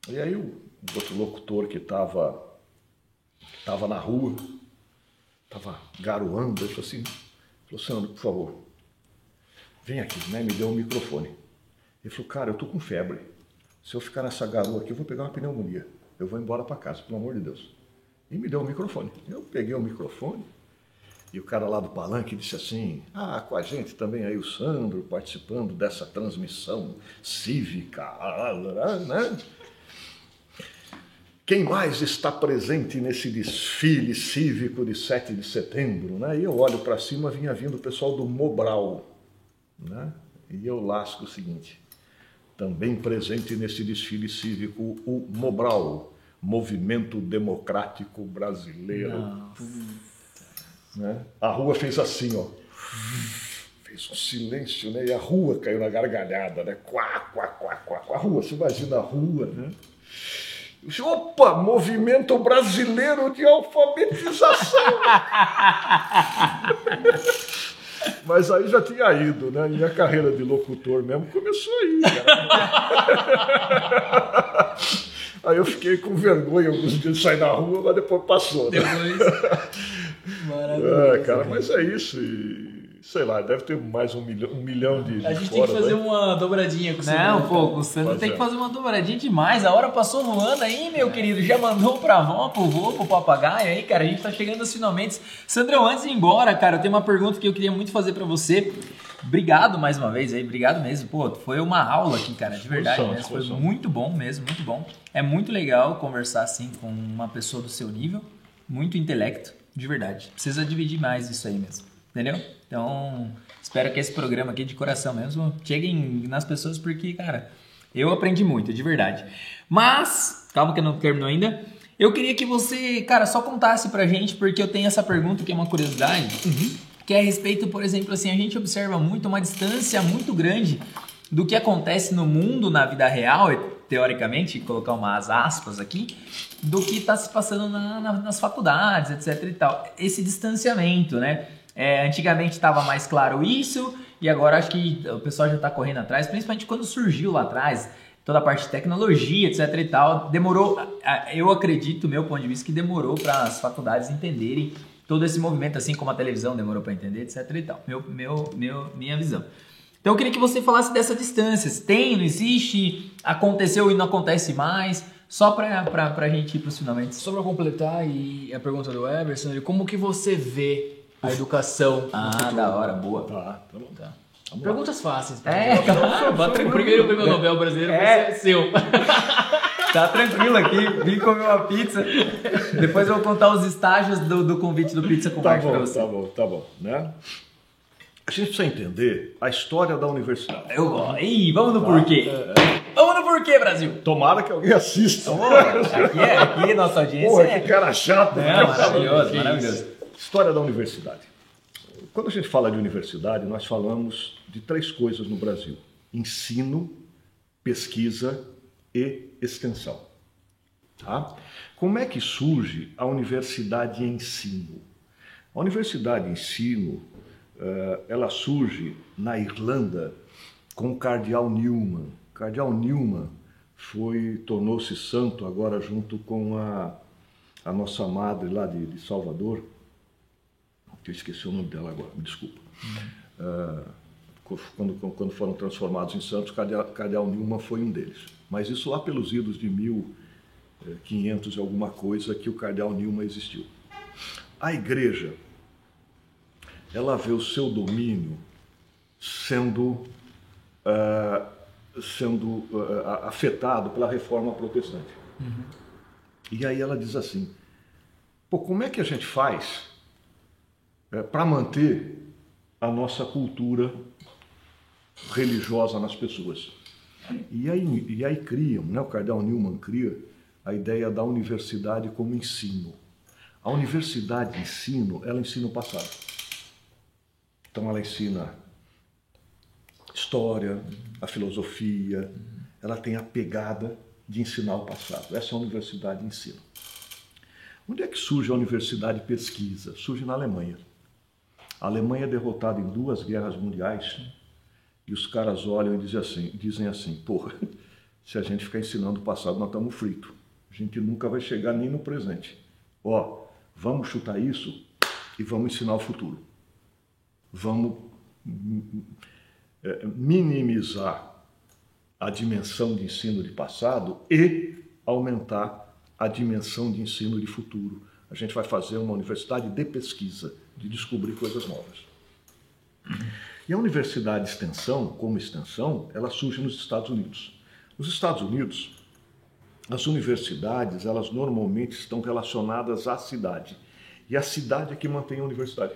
E aí o outro locutor que estava tava na rua, estava garoando, ele falou assim, falou, Sandro, por favor, vem aqui, né? Me deu um microfone. Ele falou, cara, eu tô com febre. Se eu ficar nessa garoa aqui, eu vou pegar uma pneumonia. Eu vou embora para casa, pelo amor de Deus. E me deu o um microfone. Eu peguei o microfone e o cara lá do palanque disse assim: Ah, com a gente também aí o Sandro participando dessa transmissão cívica, né? Quem mais está presente nesse desfile cívico de 7 de setembro? Né? E eu olho para cima, vinha vindo o pessoal do Mobral. Né? E eu lasco o seguinte: também presente nesse desfile cívico, o Mobral, Movimento Democrático Brasileiro. Né? A rua fez assim, ó. Fez um silêncio, né? E a rua caiu na gargalhada, né? Quá, quá, quá, quá. A rua, você imagina a rua, né? Opa, movimento brasileiro de alfabetização. Mas aí já tinha ido, né? Minha carreira de locutor mesmo começou aí, cara. Aí eu fiquei com vergonha alguns dias de sair na rua, mas depois passou. Né? Depois. Maravilhoso. É, cara, mas é isso. E sei lá, deve ter mais um milhão, um milhão de. A gente tem que fazer né? uma dobradinha com o Sandro. Não, pô, o Sandro tem que fazer uma dobradinha demais. A hora passou voando aí, meu querido. Já mandou pra avó, pro vô, pro papagaio aí, cara. A gente tá chegando aos finalmente. Sandrão, antes de ir embora, cara, eu tenho uma pergunta que eu queria muito fazer pra você. Obrigado mais uma vez aí, obrigado mesmo. Pô, foi uma aula aqui, cara, de verdade mesmo. Foi muito bom mesmo, muito bom. É muito legal conversar assim com uma pessoa do seu nível, muito intelecto, de verdade. Precisa dividir mais isso aí mesmo, entendeu? Então, espero que esse programa aqui de coração mesmo chegue nas pessoas, porque, cara, eu aprendi muito, de verdade. Mas, calma que eu não terminou ainda. Eu queria que você, cara, só contasse pra gente, porque eu tenho essa pergunta que é uma curiosidade, uhum. que é a respeito, por exemplo, assim, a gente observa muito uma distância muito grande do que acontece no mundo, na vida real, teoricamente, colocar umas aspas aqui, do que está se passando na, na, nas faculdades, etc e tal. Esse distanciamento, né? É, antigamente estava mais claro isso, e agora acho que o pessoal já está correndo atrás, principalmente quando surgiu lá atrás, toda a parte de tecnologia, etc e tal. Demorou, eu acredito, meu ponto de vista, que demorou para as faculdades entenderem todo esse movimento, assim como a televisão demorou para entender, etc e tal. Meu, meu, meu, minha visão. Então eu queria que você falasse dessa distância. Tem, não existe, aconteceu e não acontece mais. Só para a gente ir para os finalmente. Só para completar e a pergunta do Everson, como que você vê a educação. Ah, da hora, boa. Tá, tá bom. Tá. Perguntas fáceis. Tá? É, claro. o primeiro prêmio Nobel brasileiro é. vai ser seu. Tá tranquilo aqui, vim comer uma pizza. Depois eu vou contar os estágios do, do convite do Pizza com tá bom, pra você. Tá bom, tá bom, né? A gente precisa entender a história da universidade. Eu, ih, vamos no tá? porquê. É, é. Vamos no porquê, Brasil. Tomara que alguém assista. Oh, aqui é, aqui nossa audiência Porra, é... que cara chato. É, maravilhoso, maravilhoso. História da universidade. Quando a gente fala de universidade, nós falamos de três coisas no Brasil: ensino, pesquisa e extensão. Tá? Como é que surge a universidade ensino? A universidade ensino, eh, ela surge na Irlanda com o cardeal Newman. O cardeal Newman foi tornou-se santo agora junto com a, a nossa madre lá de, de Salvador, que eu esqueci o nome dela agora, me desculpa. Uhum. Uh, quando, quando foram transformados em santos, Cardeal, Cardeal Nilma foi um deles. Mas isso lá pelos idos de 1500 e alguma coisa que o Cardeal Nilma existiu. A igreja, ela vê o seu domínio sendo, uh, sendo uh, afetado pela reforma protestante. Uhum. E aí ela diz assim, pô, como é que a gente faz é, para manter a nossa cultura religiosa nas pessoas. E aí, e aí criam, né, o cardeal Newman cria a ideia da universidade como ensino. A universidade ensino, ela ensina o passado. Então ela ensina história, a filosofia, ela tem a pegada de ensinar o passado. Essa é a universidade ensino. Onde é que surge a universidade pesquisa? Surge na Alemanha. A Alemanha é derrotada em duas guerras mundiais e os caras olham e dizem assim, dizem assim porra, Se a gente ficar ensinando o passado, nós estamos fritos. A gente nunca vai chegar nem no presente. Ó, vamos chutar isso e vamos ensinar o futuro. Vamos é, minimizar a dimensão de ensino de passado e aumentar a dimensão de ensino de futuro. A gente vai fazer uma universidade de pesquisa, de descobrir coisas novas. E a universidade de extensão, como extensão, ela surge nos Estados Unidos. Nos Estados Unidos, as universidades, elas normalmente estão relacionadas à cidade. E a cidade é que mantém a universidade.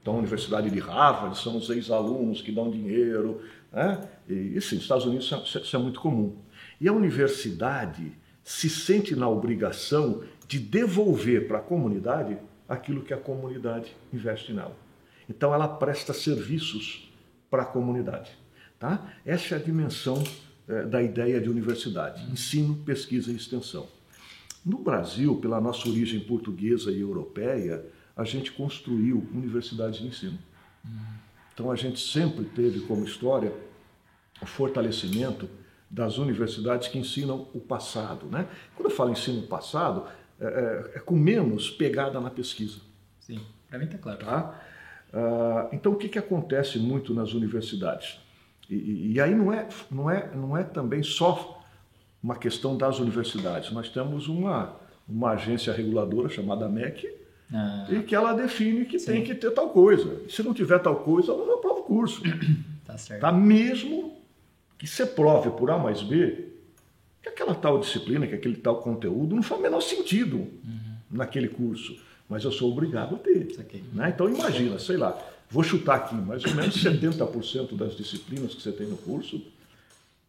Então, a Universidade de Harvard são os ex-alunos que dão dinheiro. Né? E, sim, nos Estados Unidos isso é, isso é muito comum. E a universidade se sente na obrigação de devolver para a comunidade aquilo que a comunidade investe nela. Então, ela presta serviços para a comunidade. Tá? Essa é a dimensão é, da ideia de universidade: ensino, pesquisa e extensão. No Brasil, pela nossa origem portuguesa e europeia, a gente construiu universidades de ensino. Então a gente sempre teve como história o fortalecimento das universidades que ensinam o passado. Né? Quando eu falo ensino passado, é, é, é com menos pegada na pesquisa. Sim, para mim está claro. Tá? Ah, então o que, que acontece muito nas universidades? E, e, aí não é, não, é, não é também só uma questão das universidades. Nós temos uma, uma agência reguladora chamada MEC, ah. e que ela define que Sim. tem que ter tal coisa. Se não tiver tal coisa, ela não aprova o curso. Tá certo. Tá? Mesmo que você prove por A mais B que aquela tal disciplina, que aquele tal conteúdo não faz o menor sentido uhum. naquele curso. Mas eu sou obrigado a ter. Né? Então imagina, sei lá, vou chutar aqui, mais ou menos 70% das disciplinas que você tem no curso,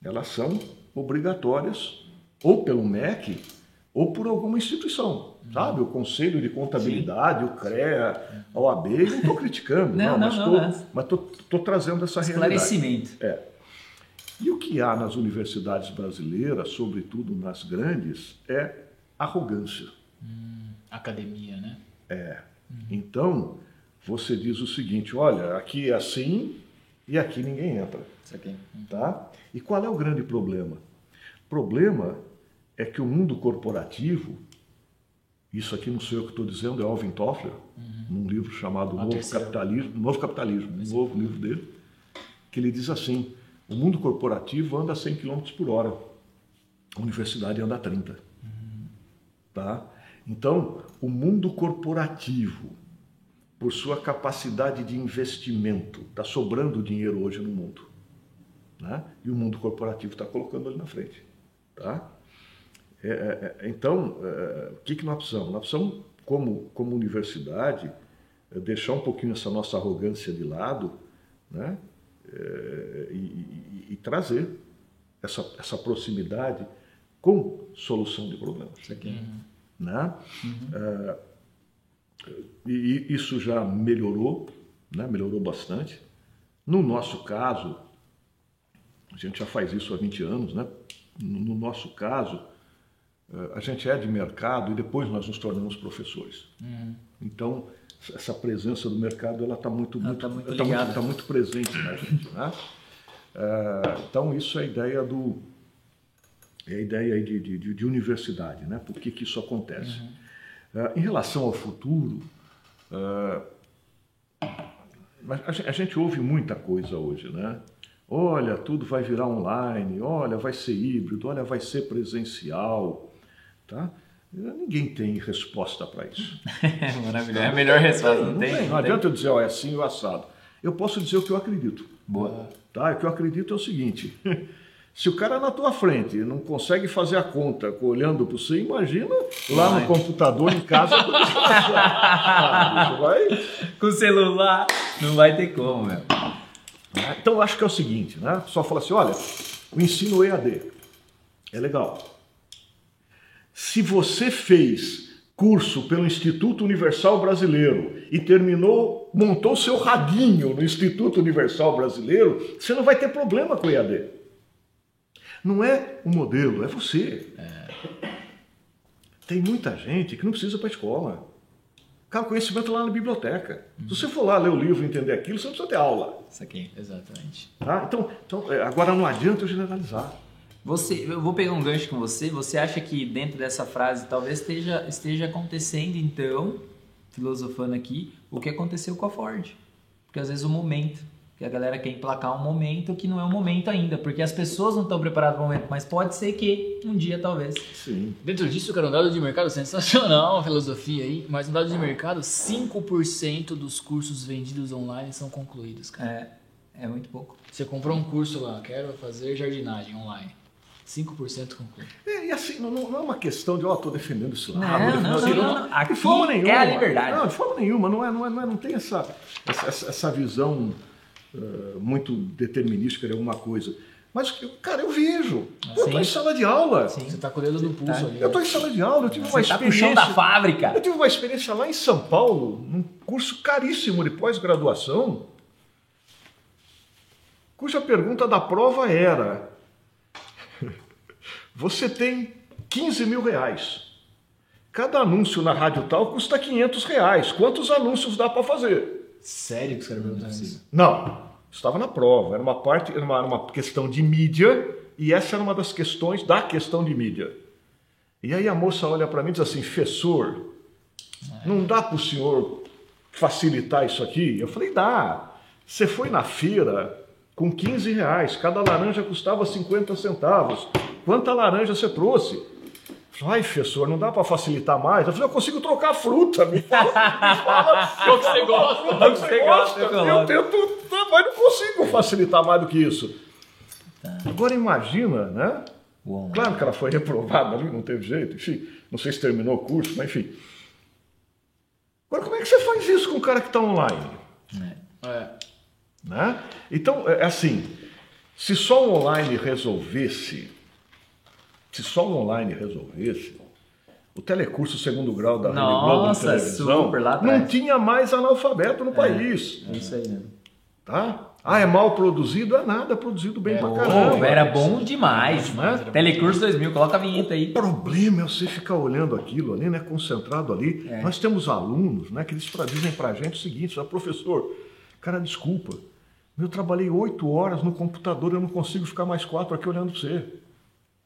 elas são obrigatórias ou pelo MEC ou por alguma instituição, sabe? O Conselho de Contabilidade, Sim. o CREA, a OAB, não estou criticando, não, não, mas estou trazendo essa Esclarecimento. realidade. É. E o que há nas universidades brasileiras, sobretudo nas grandes, é arrogância. Hum, academia, né? É. Então, você diz o seguinte, olha, aqui é assim e aqui ninguém entra. Isso aqui. Tá? E qual é o grande problema? O problema é que o mundo corporativo, isso aqui não sou eu que estou dizendo, é Alvin Toffler, uhum. num livro chamado Novo Capitalismo, Novo Capitalismo, um novo livro dele, que ele diz assim, o mundo corporativo anda a 100 km por hora, a universidade anda a 30. Uhum. Tá? Então, o mundo corporativo, por sua capacidade de investimento, está sobrando dinheiro hoje no mundo. Né? E o mundo corporativo está colocando ali na frente. Tá? É, é, é, então, é, o que, que nós precisamos? Nós precisamos, como, como universidade, é, deixar um pouquinho essa nossa arrogância de lado né? É, e, e, e, trazer essa, essa proximidade com solução de problemas. Uhum. Né? Uhum. e isso já melhorou, né? melhorou bastante. No nosso caso, a gente já faz isso há 20 anos, né? no nosso caso, a gente é de mercado e depois nós nos tornamos professores. Uhum. Então, essa presença do mercado ela está muito, muito, tá muito, tá muito, tá muito, presente na gente. Né? É, então, isso é a ideia do é a ideia de, de, de universidade, né? Por que, que isso acontece? Uhum. É, em relação ao futuro, é, a gente ouve muita coisa hoje, né? Olha, tudo vai virar online, olha, vai ser híbrido, olha, vai ser presencial. Tá? Ninguém tem resposta para isso. Maravilhoso. É a melhor resposta, não, não tem? Não, não adianta eu dizer, ó, é assim ou assado. Eu posso dizer o que eu acredito. Boa. Tá? O que eu acredito é o seguinte: se o cara na tua frente não consegue fazer a conta olhando para você, imagina lá vai. no computador em casa. ah, vai... Com o celular, não vai ter como, meu. Então eu acho que é o seguinte, né? Só fala assim: olha, o ensino EAD é legal. Se você fez curso pelo Instituto Universal Brasileiro e terminou, montou seu radinho no Instituto Universal Brasileiro, você não vai ter problema com o EAD. Não é o modelo, é você. É. Tem muita gente que não precisa para a escola. Cara, conhecimento lá na biblioteca. Uhum. Se você for lá ler o livro e entender aquilo, você não precisa ter aula. Isso aqui, exatamente. Tá? Então, então, é, agora não adianta eu generalizar. Você, eu vou pegar um gancho com você. Você acha que dentro dessa frase talvez esteja, esteja acontecendo, então, filosofando aqui, o que aconteceu com a Ford? Porque às vezes o momento, que a galera quer emplacar um momento que não é o momento ainda, porque as pessoas não estão preparadas para o momento, mas pode ser que um dia talvez. Sim. Dentro disso, cara, um dado de mercado sensacional, uma filosofia aí, mas um dado de mercado, 5% dos cursos vendidos online são concluídos, cara. É, é muito pouco. Você comprou um curso lá, quero fazer jardinagem online. 5% conclui. É, e assim, não, não é uma questão de, ó, tô defendendo esse Não, lado. não, defendendo não, não, não. Aqui De forma nenhuma. é a liberdade. Não, de forma nenhuma. Não, é, não, é, não, é, não tem essa, essa, essa visão eh, muito determinística de alguma coisa. Mas, cara, eu vejo. Eu estou em sala de aula. Sim. Você tá com o dedo no pulso tá. ali. Eu estou em sala de aula. Eu tive uma Você tá o chão experiência. da fábrica. Eu tive uma experiência lá em São Paulo, num curso caríssimo de pós-graduação, cuja pergunta da prova era: Você tem 15 mil reais. Cada anúncio na rádio tal custa 500 reais. Quantos anúncios dá para fazer? Sério que os caras perguntaram isso? Não, estava na prova. Era uma parte, era uma, era uma questão de mídia e essa era uma das questões da questão de mídia. E aí a moça olha para mim e diz assim, professor, não dá para o senhor facilitar isso aqui? Eu falei, dá. Você foi na feira com 15 reais, cada laranja custava 50 centavos. Quanta laranja você trouxe? Ai, professor, não dá para facilitar mais? Eu falei, eu consigo trocar fruta. Me fala, me fala Qual que você gosta? qual que Qual que você gosta. eu Eu tento, mas não consigo facilitar mais do que isso. Agora imagina, né? Claro que ela foi reprovada ali, não teve jeito, enfim, não sei se terminou o curso, mas enfim. Agora, como é que você faz isso com o cara que está online? É. Né? Então, é assim, se só o online resolvesse, se só o online resolvesse, o telecurso segundo grau da Rede Globo de Nossa, televisão super lá não tinha mais analfabeto no país. É isso aí, né? Tá? Ah, é mal produzido? É nada, é produzido bem pra Pô, caramba. era bom demais, Né? Telecurso 2000, coloca a vinheta aí. O problema é você ficar olhando aquilo ali, né, concentrado ali. É. Nós temos alunos, né, que eles dizem pra gente o seguinte, "Ah, professor, cara, desculpa, eu trabalhei oito horas no computador, eu não consigo ficar mais quatro aqui olhando pra você.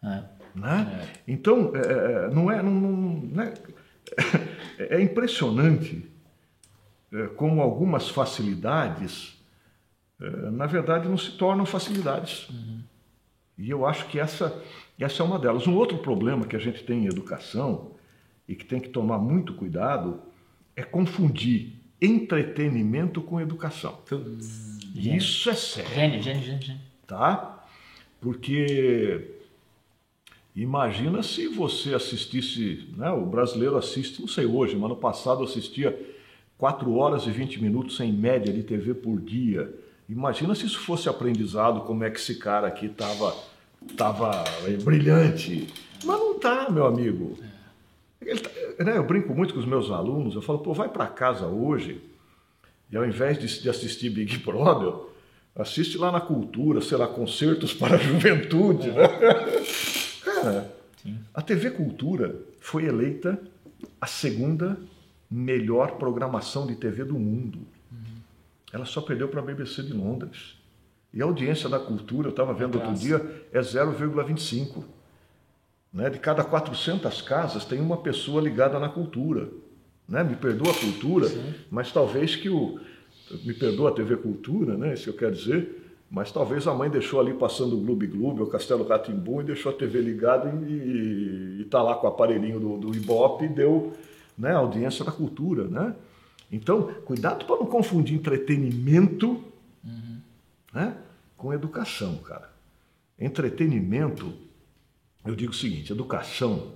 É. Né? Então, é, é, não é, não, não- né? é impressionante é, como algumas facilidades, é, na verdade, não se tornam facilidades. E eu acho que essa, essa é uma delas. Um outro problema que a gente tem em educação e que tem que tomar muito cuidado é confundir entretenimento com educação. E Isso é sério Gênio, gênio, gênio, gênio. tá? Porque imagina se você assistisse, né? O brasileiro assiste, não sei hoje, mas no passado assistia 4 horas e 20 minutos em média de TV por dia. Imagina se isso fosse aprendizado, como é que esse cara aqui estava tava, eh, brilhante. Mas não tá, meu amigo. Ele tá- né, eu brinco muito com os meus alunos, eu falo, pô, vai para casa hoje e ao invés de, de assistir Big Brother, assiste lá na cultura, sei lá, concertos para a juventude, né? Cara, a TV Cultura foi eleita a segunda melhor programação de TV do mundo. Ela só perdeu para a BBC de Londres. E a audiência da cultura, eu estava vendo outro dia, é 0,25. Né? De cada 400 casas tem uma pessoa ligada na cultura. Né? Me perdoa a cultura, mas talvez que o. Me perdoa a TV Cultura, né? isso que eu quero dizer, mas talvez a mãe deixou ali passando o Gloob Gloob, o Castelo Ratimbu, e deixou a TV ligada e está lá com o aparelhinho do, do Ibope e deu né, audiência da cultura. Né? Então, cuidado para não confundir entretenimento né, com educação, cara. Entretenimento, eu digo o seguinte: educação,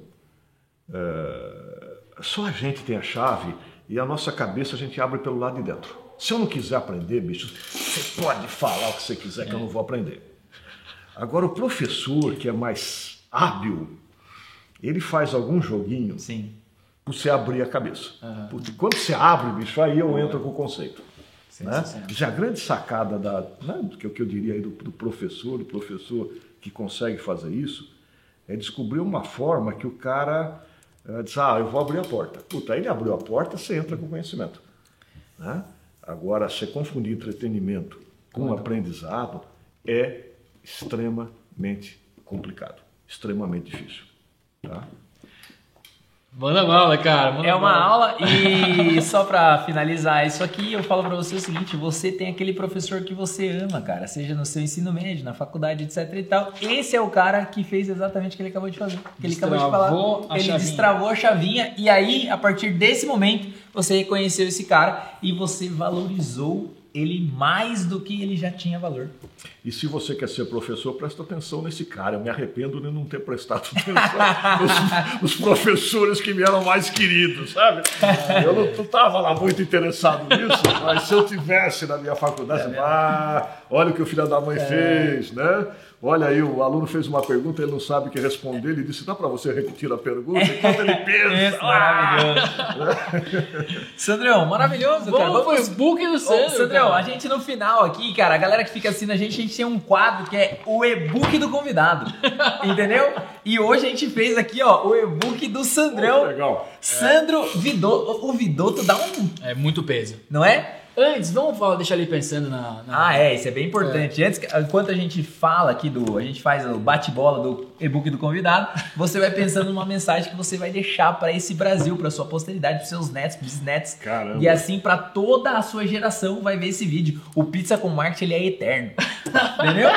é, só a gente tem a chave e a nossa cabeça a gente abre pelo lado de dentro. Se eu não quiser aprender, bicho, você pode falar o que você quiser que eu não vou aprender. Agora, o professor, que é mais hábil, ele faz algum joguinho Sim. para você abrir a cabeça. Porque quando você abre, bicho, aí eu entro com o conceito. Né? Sensacional. Já a grande sacada da, né, que, é o que eu diria aí do, do professor, do professor que consegue fazer isso, é descobrir uma forma que o cara eh, diz, ah, eu vou abrir a porta. Puta, aí ele abriu a porta, você entra com conhecimento. Né? Agora, você confundir entretenimento com aprendizado é extremamente complicado, extremamente difícil. Tá? Manda bala, cara. Manda É uma aula e só pra finalizar isso aqui, eu falo pra você o seguinte, você tem aquele professor que você ama, cara, seja no seu ensino médio, na faculdade, etc e tal. Esse é o cara que fez exatamente o que ele acabou de fazer, que ele acabou de falar. Ele chavinha. destravou a chavinha e aí, a partir desse momento, você reconheceu esse cara e você valorizou ele mais do que ele já tinha valor. E se você quer ser professor, presta atenção nesse cara. Eu me arrependo de não ter prestado atenção nos, nos professores que me eram mais queridos, sabe? Eu não estava lá muito interessado nisso, mas se eu tivesse na minha faculdade, ah, olha o que o filho da mãe fez, né? Olha aí, o aluno fez uma pergunta, ele não sabe o que responder, ele disse, dá para você repetir a pergunta? Enquanto ele pensa, Isso, maravilhoso. Sandrão, maravilhoso, cara. Vamos pro e-book do Ô, Sandro. Sandrão, cara. a gente no final aqui, cara, a galera que fica assistindo a gente, a gente tem um quadro que é o e-book do convidado. entendeu? E hoje a gente fez aqui, ó, o e-book do ah, Sandrão. legal. Sandro Vidotto. O Vidotto dá um. É muito peso. Não é? Antes, vamos falar, deixar ele pensando na. na- Ah, é, isso é bem importante. Antes, que- enquanto a gente fala aqui do. A gente faz o bate-bola do e-book do convidado, você vai pensando numa mensagem que você vai deixar para esse Brasil, para sua posteridade, para seus netos, bisnetos. Caramba. E assim, para toda a sua geração vai ver esse vídeo. O Pizza com Marketing ele é eterno. Entendeu?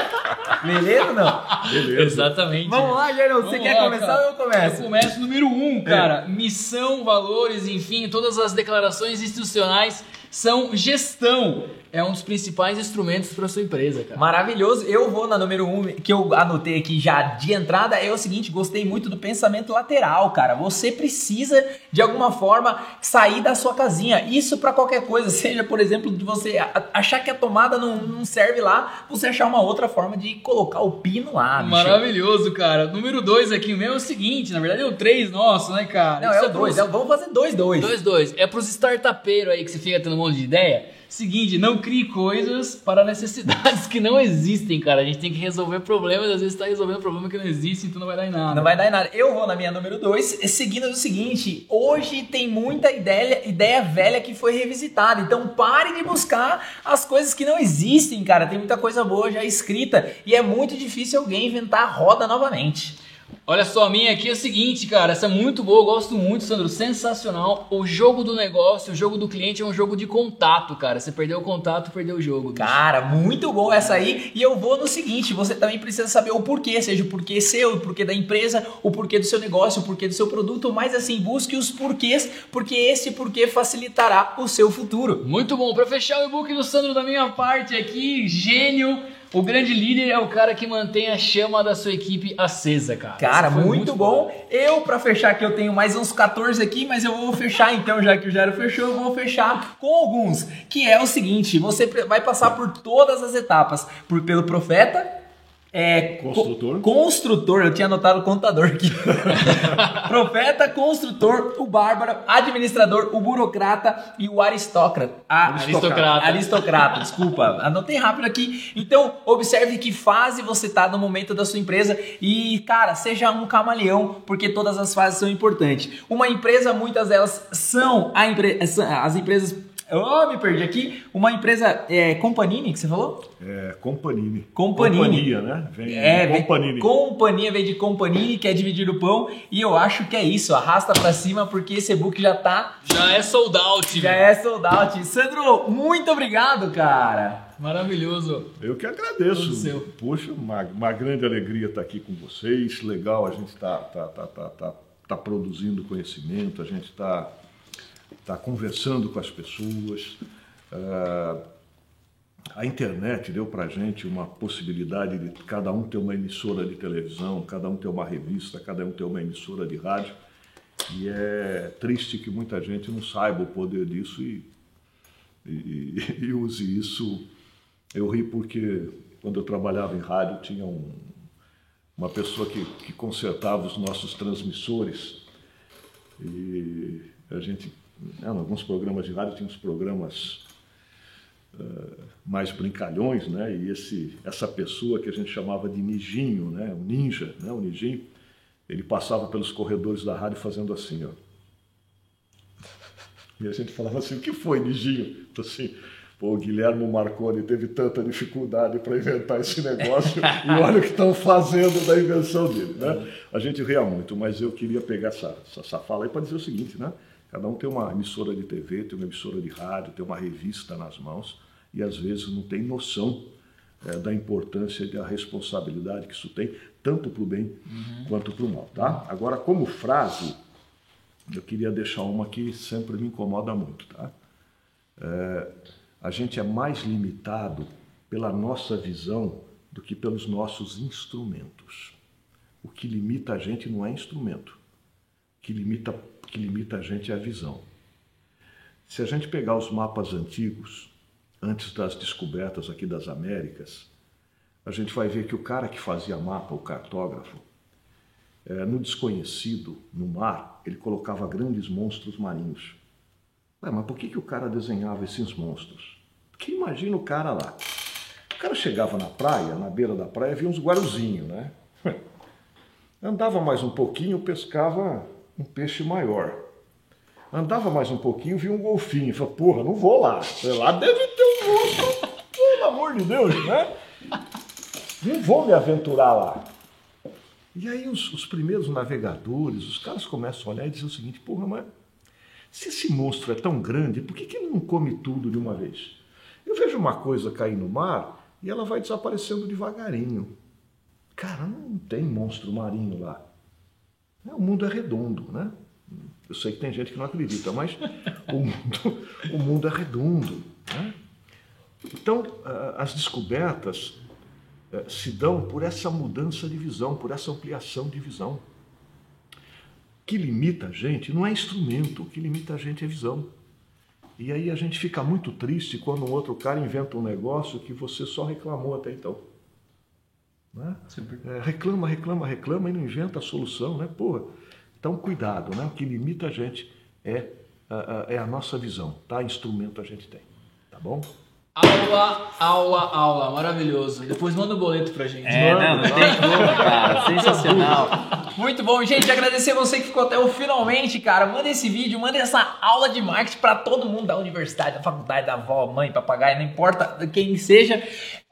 Beleza ou não? Beleza. Exatamente. Vamos lá, Gerão. Você quer lá, começar cara. ou eu começo? Eu começo número um, cara. Missão, valores, enfim, todas as declarações institucionais são gestão. É um dos principais instrumentos para sua empresa, cara. Maravilhoso. Eu vou na número um, que eu anotei aqui já de entrada, é o seguinte, gostei muito do pensamento lateral, cara. Você precisa, de alguma forma, sair da sua casinha. Isso pra qualquer coisa, seja, por exemplo, de você achar que a tomada não, não serve lá, você achar uma outra forma de colocar o pino lá, bicho. Maravilhoso, cara. Número dois aqui, o meu é o seguinte, na verdade é o três nosso, né, cara? Não, Isso é o dois. pros- é o- vamos fazer dois, dois. Dois, dois. É pros startupeiros aí que você fica tendo um monte de ideia. Seguinte, não crie coisas para necessidades que não existem, cara. A gente tem que resolver problemas, às vezes tá resolvendo problema que não existe, então não vai dar em nada. Não vai dar em nada. Eu vou na minha número 2, seguindo do seguinte: hoje tem muita ideia, ideia velha que foi revisitada. Então pare de buscar as coisas que não existem, cara. Tem muita coisa boa já escrita e é muito difícil alguém inventar a roda novamente. Olha só, a minha aqui é o seguinte, cara. Essa é muito boa, eu gosto muito, Sandro. Sensacional. O jogo do negócio, o jogo do cliente é um jogo de contato, cara. Você perdeu o contato, perdeu o jogo. bicho. Cara, muito bom essa aí. E eu vou no seguinte: você também precisa saber o porquê, seja o porquê seu, o porquê da empresa, o porquê do seu negócio, o porquê do seu produto, mas assim, busque os porquês, porque esse porquê facilitará o seu futuro. Muito bom. Pra fechar o e-book do Sandro da minha parte aqui, gênio. O grande líder é o cara que mantém a chama da sua equipe acesa, cara. Cara, foi muito, bom. Eu, pra fechar aqui, eu tenho mais uns 14 aqui, mas eu vou fechar então, já que o Jairo fechou, eu vou fechar com alguns. Que é o seguinte: você vai passar por todas as etapas. Por, pelo profeta. É, co- Construtor. construtor, eu tinha anotado contador aqui. profeta, construtor, o bárbaro, administrador, o burocrata e o aristócrata. Ah, Aristocrata. Aristocrata, desculpa. Anotei rápido aqui. Então, observe que fase você tá no momento da sua empresa e, cara, seja um camaleão, porque todas as fases são importantes. Uma empresa, muitas delas são a empre- as empresas. Oh, me perdi aqui. Uma empresa é Companini, que você falou? É, Companini. Companini. Companhia, né? Vem É, de vem- Companini. companhia vem de Companini, que é dividir o pão. E eu acho que é isso. Arrasta pra cima, porque esse e-book já tá. Já é sold out. Já meu. é sold out. Sandro, muito obrigado, cara. Maravilhoso. Eu que agradeço. Seu. Puxa, uma, uma grande alegria estar aqui com vocês. Legal, a gente está tá, tá, tá, tá, tá produzindo conhecimento, a gente está tá conversando com as pessoas. Ah, a internet deu para a gente uma possibilidade de cada um ter uma emissora de televisão, cada um ter uma revista, cada um ter uma emissora de rádio. E é triste que muita gente não saiba o poder disso e, e, e use isso. Eu ri porque quando eu trabalhava em rádio tinha um, uma pessoa que, que consertava os nossos transmissores e a gente, em alguns programas de rádio tinha uns programas ah, mais brincalhões, né? E esse, essa pessoa que a gente chamava de Nijinho, né? O ninja, né? O Nijinho, ele passava pelos corredores da rádio fazendo assim, ó. E a gente falava assim, o que foi, Nijinho? Então, assim, Pô, o Guilherme Marconi teve tanta dificuldade para inventar esse negócio e olha o que estão fazendo da invenção dele, né? A gente ria muito, mas eu queria pegar essa, essa, essa fala aí para dizer o seguinte, né? Cada um tem uma emissora de TV, tem uma emissora de rádio, tem uma revista nas mãos e às vezes não tem noção é, da importância e da responsabilidade que isso tem, tanto para o bem uhum. quanto para o mal, tá? Agora, como frase, eu queria deixar uma que sempre me incomoda muito, tá? É, a gente é mais limitado pela nossa visão do que pelos nossos instrumentos. O que limita a gente não é instrumento. O que limita, que limita a gente é a visão. Se a gente pegar os mapas antigos, antes das descobertas aqui das Américas, a gente vai ver que o cara que fazia mapa, o cartógrafo, é, no desconhecido, no mar, ele colocava grandes monstros marinhos. Ué, mas por que, que o cara desenhava esses monstros? Porque imagina o cara lá. O cara chegava na praia, na beira da praia, via uns guaruzinhos, né? Andava mais um pouquinho, pescava um peixe maior. Andava mais um pouquinho, via um golfinho. Falei, porra, não vou lá. Lá deve ter um monstro. Pelo amor de Deus, né? Não vou me aventurar lá. E aí os, os primeiros navegadores, os caras começam a olhar e dizer o seguinte, porra, mas se esse monstro é tão grande, por que, que ele não come tudo de uma vez? Eu vejo uma coisa cair no mar e ela vai desaparecendo devagarinho. Cara, não tem monstro marinho lá. O mundo é redondo, né? Eu sei que tem gente que não acredita, mas o mundo, o mundo é redondo. Né? Então, as descobertas eh, se dão por essa mudança de visão, por essa ampliação de visão que limita a gente não é instrumento, o que limita a gente é visão. E aí a gente fica muito triste quando um outro cara inventa um negócio que você só reclamou até então. Né? É, reclama, reclama, reclama e não inventa a solução, né? Porra. Então, cuidado, né? O que limita a gente é a, a, é a nossa visão, tá? Instrumento a gente tem, tá bom? Aula, aula, aula, maravilhoso. Depois manda o um boleto pra gente. É, não, não tem como, cara. Sensacional. Muito bom, gente. Agradecer você que ficou até o finalmente, cara. Manda esse vídeo, manda essa aula de marketing para todo mundo da universidade, da faculdade, da avó, mãe, papagaio, não importa quem seja.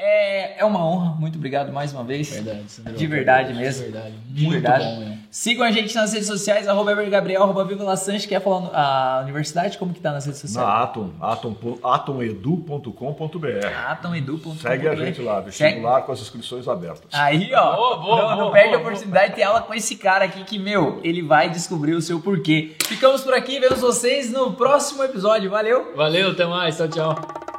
É, é uma honra. Muito obrigado mais uma vez. Verdade, Sandro. De verdade mesmo. De verdade. De Muito verdade. bom, mesmo. Sigam a gente nas redes sociais, arroba Gabriel, arroba Vírgula Sanches. Quer falar a universidade? Como que tá nas redes sociais? Na Atom, atom, atomedu.com atom.edu.com.br. Atomedu.com.br. Segue a gente lá, vestibular com as inscrições abertas. Aí, ó. Boa, boa, não, não boa, perde boa, a oportunidade de ter aula com esse cara aqui que, meu, ele vai descobrir o seu porquê. Ficamos por aqui, vemos vocês no próximo episódio. Valeu! Valeu, até mais. Tchau, tchau.